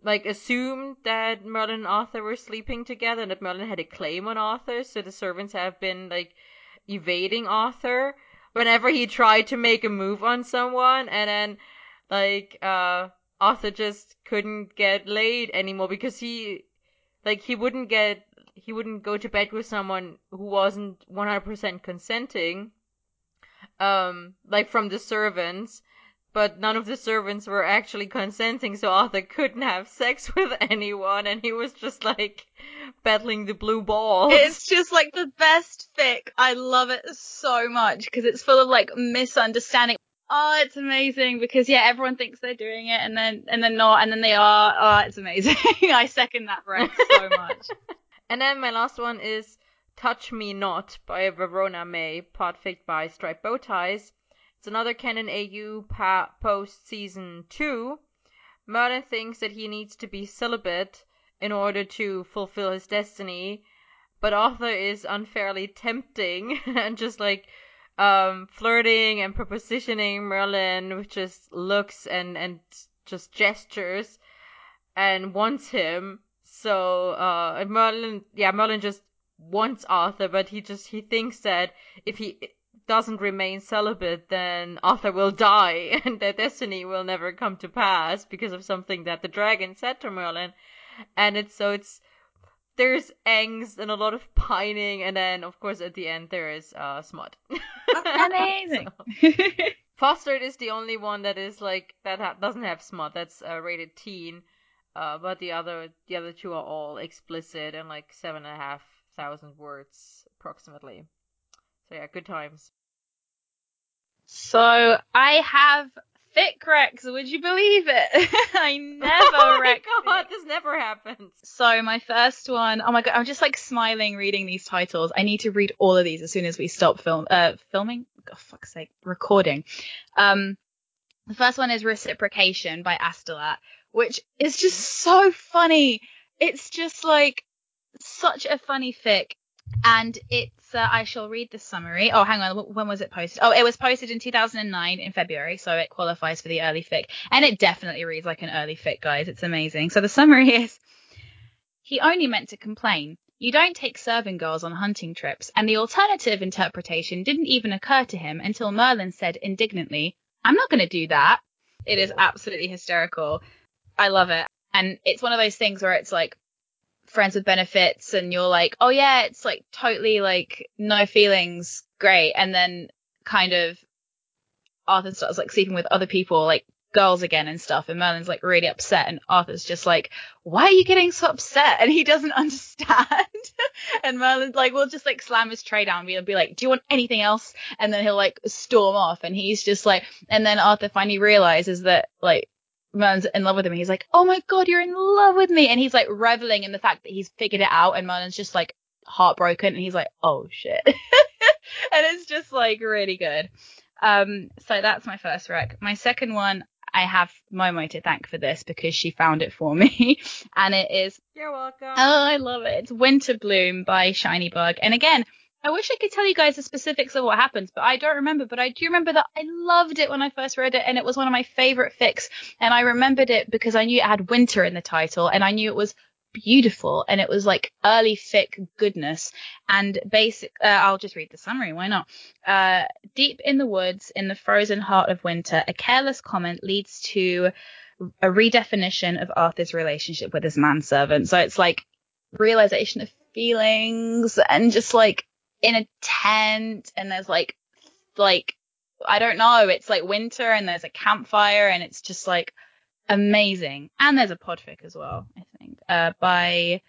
like assumed that Merlin and Arthur were sleeping together, and that Merlin had a claim on Arthur. So the servants have been like evading Arthur whenever he tried to make a move on someone, and then like uh Arthur just couldn't get laid anymore because he like he wouldn't get he wouldn't go to bed with someone who wasn't 100% consenting um like from the servants but none of the servants were actually consenting so Arthur couldn't have sex [laughs] with anyone and he was just like battling the blue balls It's just like the best fic. I love it so much because it's full of like misunderstanding. Oh, it's amazing because yeah, everyone thinks they're doing it and then and then not and then they are. Oh, it's amazing. [laughs] I second that recs so [laughs] much. And then my last one is Touch Me Not by Verona May, podficced by Striped Bowties. It's another Canon AU pa- post season 2. Merlin thinks that he needs to be celibate in order to fulfill his destiny, but Arthur is unfairly tempting [laughs] and just like um flirting and propositioning Merlin with just looks and and just gestures and wants him. So uh Merlin yeah, Merlin just wants Arthur, but he just he thinks that if he doesn't remain celibate, then Arthur will die [laughs] and their destiny will never come to pass because of something that the dragon said to Merlin. And it's so it's there's angst and a lot of pining, and then of course at the end there is uh smut. Amazing. [laughs] Fostered is the only one that is like that ha- doesn't have smut. That's uh, rated teen. Uh, but the other the other two are all explicit and like seven and a half thousand words approximately. So yeah, good times. so I have fic recs. Would you believe it? [laughs] I never [laughs] oh my god, this never happens. So my first one, oh my god, I'm just like smiling reading these titles. I need to read all of these as soon as we stop film uh filming. Oh fuck's sake, recording. Um the first one is Reciprocation by Astolat, which is just so funny. It's just like such a funny fic. And it's, uh, I shall read the summary. Oh, hang on. When was it posted? Oh, it was posted in 2009 in February, so it qualifies for the early fic. And it definitely reads like an early fic, guys. It's amazing. So the summary [laughs] is he only meant to complain. You don't take serving girls on hunting trips, and the alternative interpretation didn't even occur to him until Merlin said indignantly, I'm not going to do that. It is absolutely hysterical. I love it. And it's one of those things where it's like friends with benefits and you're like, oh yeah, it's like totally like no feelings, great. And then kind of Arthur starts like sleeping with other people, like girls again and stuff. And Merlin's like really upset. And Arthur's just like, why are you getting so upset? And he doesn't [laughs] understand. and Merlin's like, we'll just like slam his tray down and be like, do you want anything else? And then he'll like storm off. And he's just like, and then Arthur finally realizes that like, Merlin's in love with him and he's like, Oh my god, you're in love with me and he's like reveling in the fact that he's figured it out and Merlin's just like heartbroken and he's like, Oh shit. [laughs] and it's just like really good. Um so that's my first rec. My second one I have Momo to thank for this because she found it for me, [laughs] and it is You're welcome. oh I love it. It's Winter Bloom by Shiny Bug, and again. I wish I could tell you guys the specifics of what happens, but I don't remember. But I do remember that I loved it when I first read it, and it was one of my favorite fics. And I remembered it because I knew it had winter in the title, and I knew it was beautiful, and it was like early fic goodness. And basic, uh, I'll just read the summary. Why not? Uh, deep in the woods, in the frozen heart of winter, a careless comment leads to a redefinition of Arthur's relationship with his manservant. So it's like realization of feelings and just like in a tent and there's like like I don't know, it's like winter and there's a campfire and it's just like amazing. And there's a podfic as well, I think. Uh by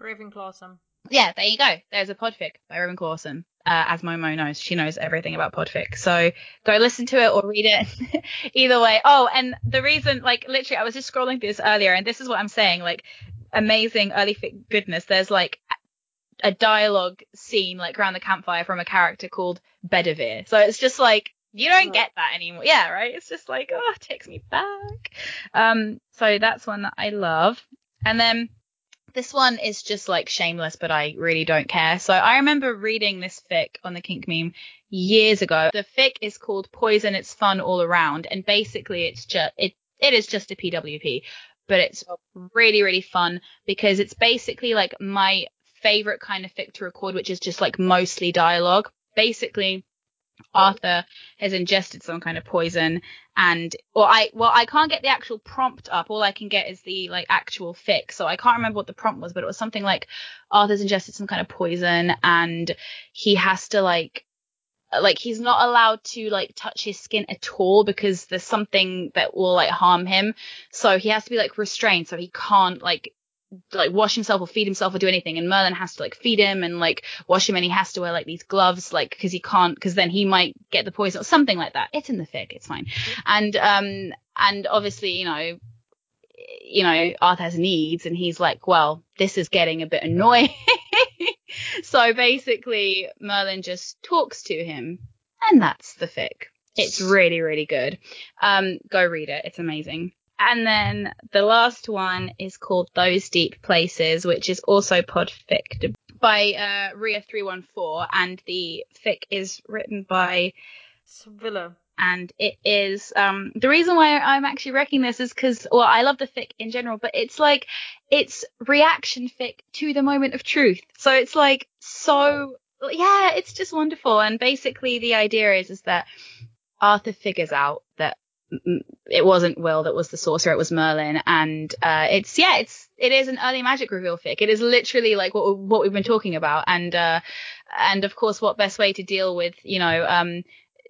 Ravenclawsome. yeah, there you go. There's a podfic by Raven Clawson. Uh, as Momo knows, she knows everything about podfic. So go listen to it or read it. [laughs] Either way. Oh, and the reason, like, literally, I was just scrolling through this earlier, and this is what I'm saying. Like, amazing early fic goodness. There's like a dialogue scene, like around the campfire, from a character called Bedivere. So it's just like you don't get that anymore. Yeah, right. It's just like, oh, it takes me back. Um, so that's one that I love. And then this one is just like shameless, but I really don't care. So I remember reading this fic on the Kink meme years ago. The fic is called Poison. It's fun all around, and basically it's just it it is just a PWP, but it's really really fun because it's basically like my favorite kind of fic to record, which is just like mostly dialogue. Basically, Arthur has ingested some kind of poison and or I well I can't get the actual prompt up. All I can get is the like actual fic. So I can't remember what the prompt was, but it was something like Arthur's ingested some kind of poison and he has to like like he's not allowed to like touch his skin at all because there's something that will like harm him. So he has to be like restrained so he can't like like wash himself or feed himself or do anything. And Merlin has to like feed him and like wash him and he has to wear like these gloves like because he can't because then he might get the poison or something like that. It's in the fic. It's fine. And um and obviously you know you know Arthur has needs and he's like well this is getting a bit annoying. [laughs] So basically Merlin just talks to him and that's the fic. It's really really good. Um go read it. It's amazing and then the last one is called Those Deep Places, which is also podfic by uh, Ria314, and the fic is written by, Svilla. and it is um the reason why I'm actually wrecking this is because well I love the fic in general, but it's like it's reaction fic to the moment of truth, so it's like so yeah, it's just wonderful, and basically the idea is is that Arthur figures out that it wasn't Will that was the sorcerer, it was Merlin, and uh, it's yeah, it's it is an early magic reveal fic. It is literally like what what we've been talking about, and uh, and of course, what best way to deal with you know um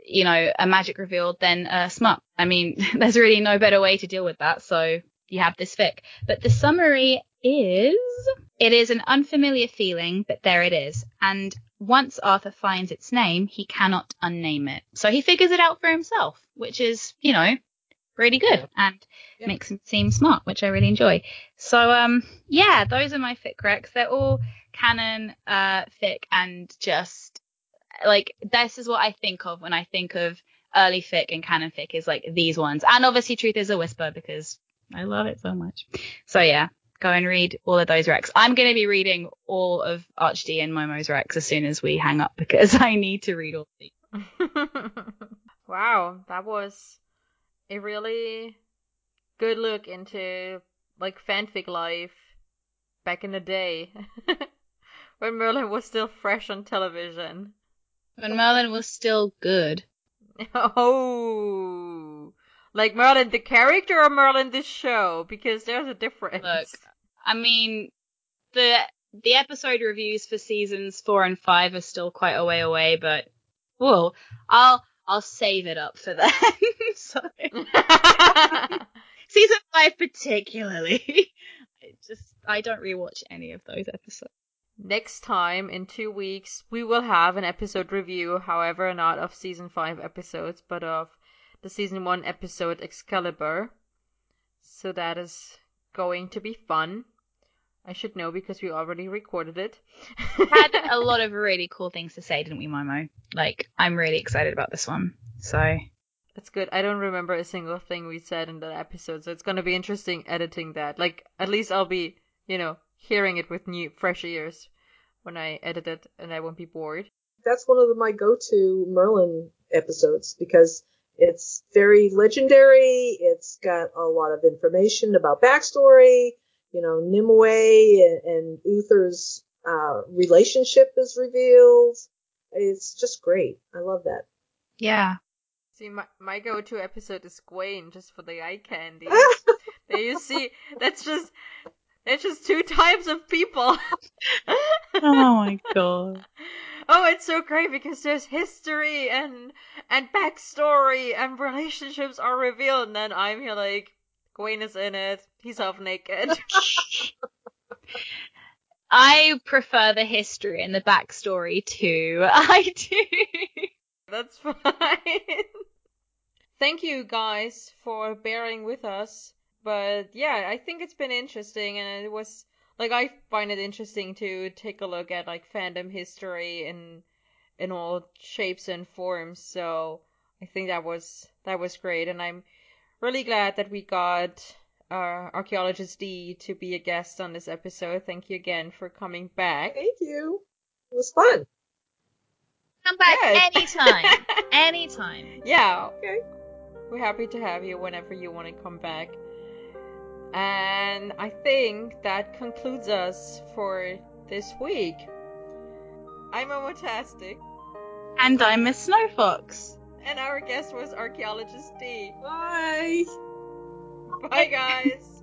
you know a magic reveal than uh, smut? I mean, [laughs] there's really no better way to deal with that. So you have this fic, but the summary is it is an unfamiliar feeling, but there it is, and once Arthur finds its name, he cannot unname it. So he figures it out for himself, which is, you know, really good and Yeah. makes him seem smart, which I really enjoy. So um yeah, those are my fic recs. They're all canon uh fic and just like this is what I think of when I think of early fic and canon fic is like these ones. And obviously Truth is a Whisper because I love it so much. So yeah, go and read all of those recs. I'm going to be reading all of ArchD and Momo's recs as soon as we hang up because [laughs] I need to read all of these. [laughs] wow, that was a really good look into like fanfic life back in the day [laughs] when Merlin was still fresh on television. When Merlin was still good. Oh, like Merlin the character or Merlin the show? Because there's a difference. Look, I mean, the the episode reviews for seasons four and five are still quite a way away, but well, I'll I'll save it up for then. [laughs] so [laughs] season five particularly. [laughs] I just I don't rewatch any of those episodes. Next time, in two weeks, we will have an episode review, however, not of season 5 episodes, but of the season 1 episode Excalibur. So that is going to be fun. I should know because we already recorded it. [laughs] Had [laughs] a lot of really cool things to say, didn't we, Momo? Like, I'm really excited about this one. So That's good. I don't remember a single thing we said in that episode, so it's gonna be interesting editing that. Like, at least I'll be, you know, hearing it with new, fresh ears when I edit it, and I won't be bored. That's one of the, my go-to Merlin episodes because it's very legendary. It's got a lot of information about backstory. You know, Nimue and, and Uther's uh, relationship is revealed. It's just great. I love that. Yeah. See, my, my go-to episode is Gwaine, just for the eye candy. [laughs] there you see, that's just, it's just two types of people. Oh my god. [laughs] Oh, it's so great because there's history and and backstory and relationships are revealed, and then I'm here like, Gwaine is in it. He's half naked. [laughs] I prefer the history and the backstory too. [laughs] I do. That's fine. [laughs] Thank you guys for bearing with us. But yeah, I think it's been interesting and it was like I find it interesting to take a look at like fandom history in in all shapes and forms. So I think that was that was great and I'm really glad that we got uh, archaeologist D to be a guest on this episode. Thank you again for coming back. Thank you. It was fun. Come back Good. anytime. [laughs] anytime. Yeah, Okay. we're happy to have you whenever you want to come back. And I think that concludes us for this week. I'm Omotastic, And I'm Miss Snowfox. and our guest was archaeologist D. Bye. Bye, guys.